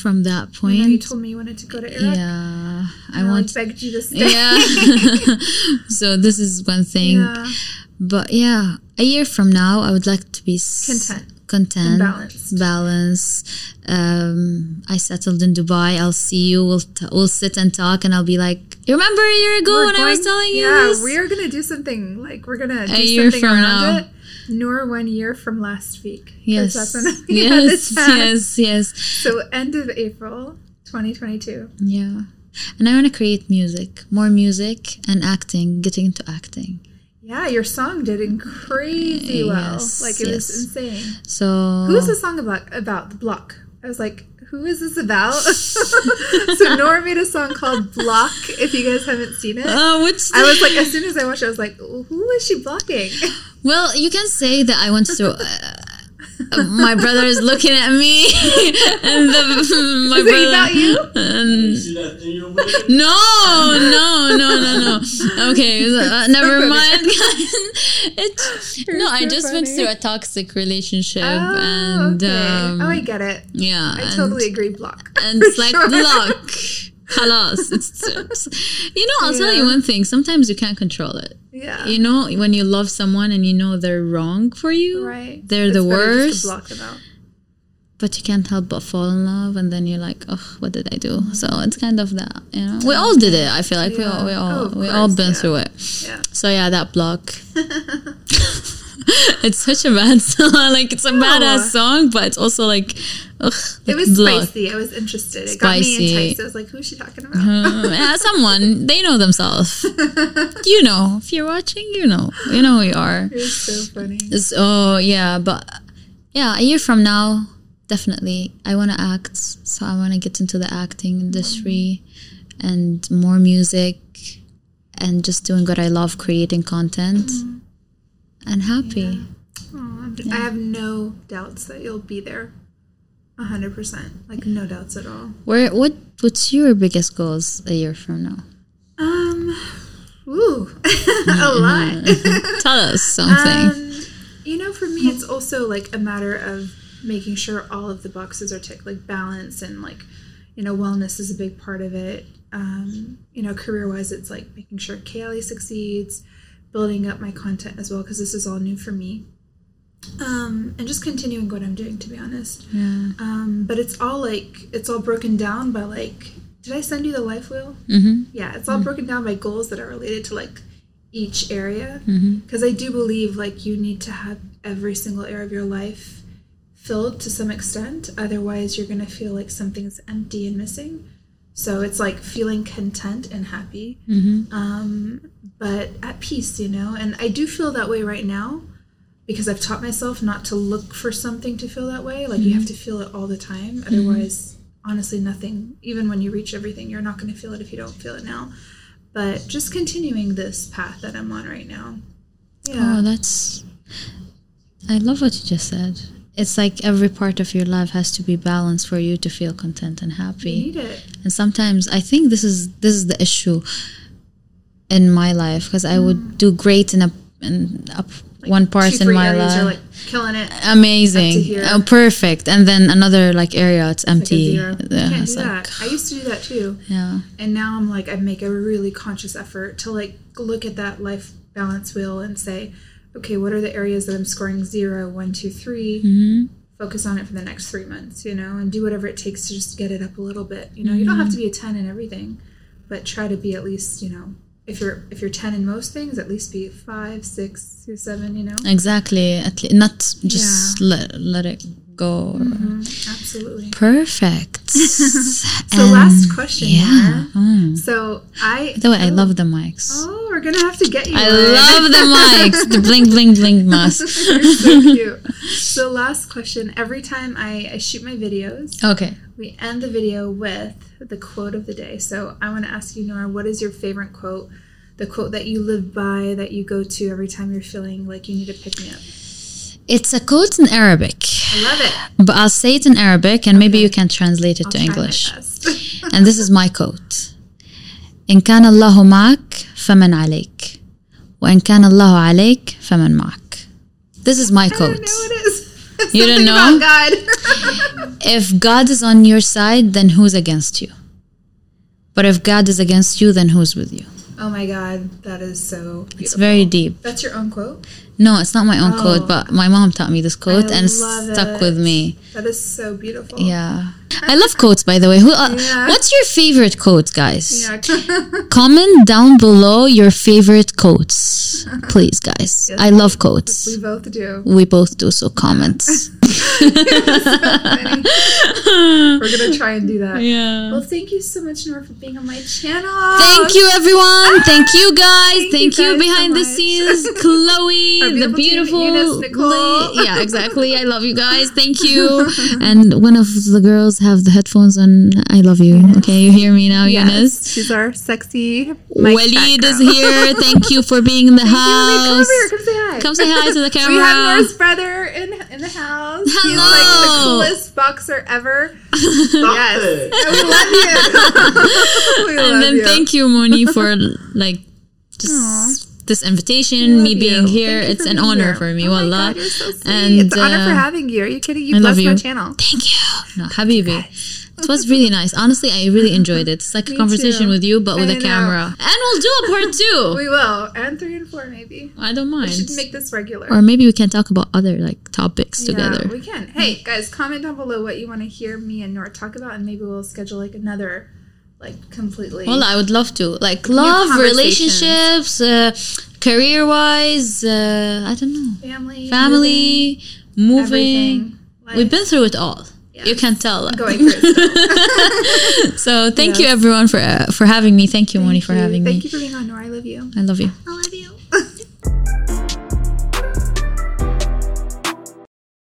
from that I point. you told me you wanted to go to Iraq. yeah, I and want. like, begged you to stay. Yeah. so this is one thing. Yeah. But yeah, a year from now, I would like to be s- Content. content, And balanced. balance. Um, I settled in Dubai. I'll see you. We'll t- we'll sit and talk, and I'll be like, "You remember a year ago We're when I was going- telling you yeah, this?" we are gonna do something like we're gonna do A year something from around now. it. Noor one year from last week. yes, that's when we had the yes, yes, yes. So end of April, 2022. Yeah. And I want to create music, more music and acting, getting into acting. Yeah, your song did crazy well. Yes, like it was insane. So Who's the song about? About the block. I was like, who is this about? so Nora made a song called Block. If you guys haven't seen it, Uh, which I was like, as soon as I watched it, I was like, who is she blocking? well, you can say that I went through. Uh, my brother is looking at me, and the, my Is brother. it about you? And See that thing you're wearing? no, no, no, no, no. Okay, uh, never funny. mind. it, no, I so just went through a toxic relationship, Oh, and okay. um, oh, I get it. yeah, I and- totally agree. Block. and it's like sure. block. Halas. It's, it's you know, I'll tell you one thing. Sometimes you can't control it. Yeah. You know, when you love someone and you know they're wrong for you, right. they're It's the worst. to block them out. but you can't help but fall in love, and then you're like, oh, what did I do? Mm-hmm. So it's kind of that. You know, we all did it. I feel like we all, we all, Oh, we all course, been yeah. through it. Yeah. So yeah, that block. it's such a bad song. like it's a No. badass song, but it's also like, Ugh, It was blood. spicy. I was interested. It got me Spicy. enticed. I was like, who's she talking about? Uh, yeah, someone they know themselves. you know, if you're watching, you know, you know who you are. It's so funny. So yeah, but yeah, a year from now, definitely, I want to act. So I want to get into the acting industry and more music and just doing what I love, creating content, and happy. Aw, I'm just- I have no doubts that you'll be there. A hundred percent. Like no doubts at all. Where what what's your biggest goals a year from now? Um ooh. a lot. Tell us something. Um, you know, for me, it's also like a matter of making sure all of the boxes are ticked, like balance and like, you know, wellness is a big part of it. Um, you know, career wise, it's like making sure Kaylee succeeds, building up my content as well, because this is all new for me. Um, and just continuing what I'm doing, to be honest. yeah. Um, but it's all like, it's all broken down by like, did I send you the life wheel? Mm-hmm. Yeah, it's all broken down by goals that are related to like each area. Mm-hmm. Because I do believe like you need to have every single area of your life filled to some extent. Otherwise, you're going to feel like something's empty and missing. So it's like feeling content and happy, Mm-hmm. um, but at peace, you know? And I do feel that way right now because I've taught myself not to look for something to feel that way. Like you have to feel it all the time. Otherwise, honestly, nothing, even when you reach everything, you're not going to feel it if you don't feel it now. But just continuing this path that I'm on right now. Yeah. Oh, that's. I love what you just said. It's like every part of your life has to be balanced for you to feel content and you happy. need it. And sometimes I think this is this is the issue in my life because I would mm. do great in a in a, one part in my life. Like killing it. Amazing, oh, perfect, and then another like area it's Like empty. You Yeah, can't it's do like- that. I used to do that too. yeah, And now I'm like, I make a really conscious effort to like look at that life balance wheel and say, okay, what are the areas that I'm scoring zero, one, two, three? hmm Focus on it for the next three months, you know, and do whatever it takes to just get it up a little bit. You know, you don't have to be a 10 in everything, but try to be at least, you know, if you're if you're 10 in most things, at least be five, six, seven, you know. exactly. At le- not just let let it go. Mhm, Absolutely. Perfect. So last question Yeah. Mm. So I the way, I love the mics. Oh, we're gonna have to get you. I one. love the mics. The bling bling bling mask. You're so cute. So last question. Every time I, I shoot my videos, Okay. we end the video with the quote of the day. So I want to ask you, Nora, what is your favorite quote? The quote that you live by, that you go to every time you're feeling like you need to pick me up. It's a quote in Arabic, I love it. but I'll say it in Arabic and maybe Okay. you can translate it I'll to try my English. best. And this is my quote. إن كان الله معك فمن عليك وإن كان الله عليك فمن معك. This is my I don't know quote. what it is. You don't Something know? about God. If God is on your side, then who's against you? But if God is against you, then who's with you? oh my God, that is so beautiful. It's very deep. That's your own quote. No, it's not my own Oh. quote, but my mom taught me this quote I and stuck it. with me. That is so beautiful. Yeah. I love quotes, by the way. Who? Uh, Yeah. What's your favorite quote, guys? Yeah. Comment down below your favorite quotes, please, guys. Yes. I love quotes. we both do. We both do, so comment. We're gonna try and do that. yeah. Well, thank you so much, Nora, for being on my channel. Thank you, everyone. Thank you, guys. Thank Thank, you you, guys so behind the scenes, Chloe, the beautiful team. Eunice, Nicole. la- yeah, exactly. I love you guys. Thank you. and one of the girls have the headphones on. I love you. Okay, you hear me now, Eunice. She's our sexy mic Walid is here. Thank you for being in the Thank you, Come house. Come say hi. Come say hi to the camera. We have camera. Nora's brother in in the house. He's like the coolest boxer ever. Stop Yes. it. And we love you. we love and then you. thank you, Moni, for like just this invitation, me being you. here. Thank it's an being honor here. for me. Oh Wallah. God, so. And, it's an honor for uh, having you. Are you kidding? You I love blessed my channel. Thank you. No, Habibi. It was really nice. Honestly, I really enjoyed it. It's like a conversation too. with you, but with I a know. camera. And we'll do a part two. We will. And three and four, maybe. I don't We mind. should make this regular. Or maybe we can talk about other like topics Yeah, together. we can. Hey, guys, comment down below what you want to hear me and Nora talk about, and maybe we'll schedule like another, like completely. Well, I would love to. Like love, relationships, uh, career wise, uh, I don't know. family, Family, moving, moving. We've been through it all. Yeah. You can tell. I'm going through. So thank you everyone for uh, for having me. Thank you, Moni, for you. having Thank me. Thank you for being on, Nora. I love you. I love you.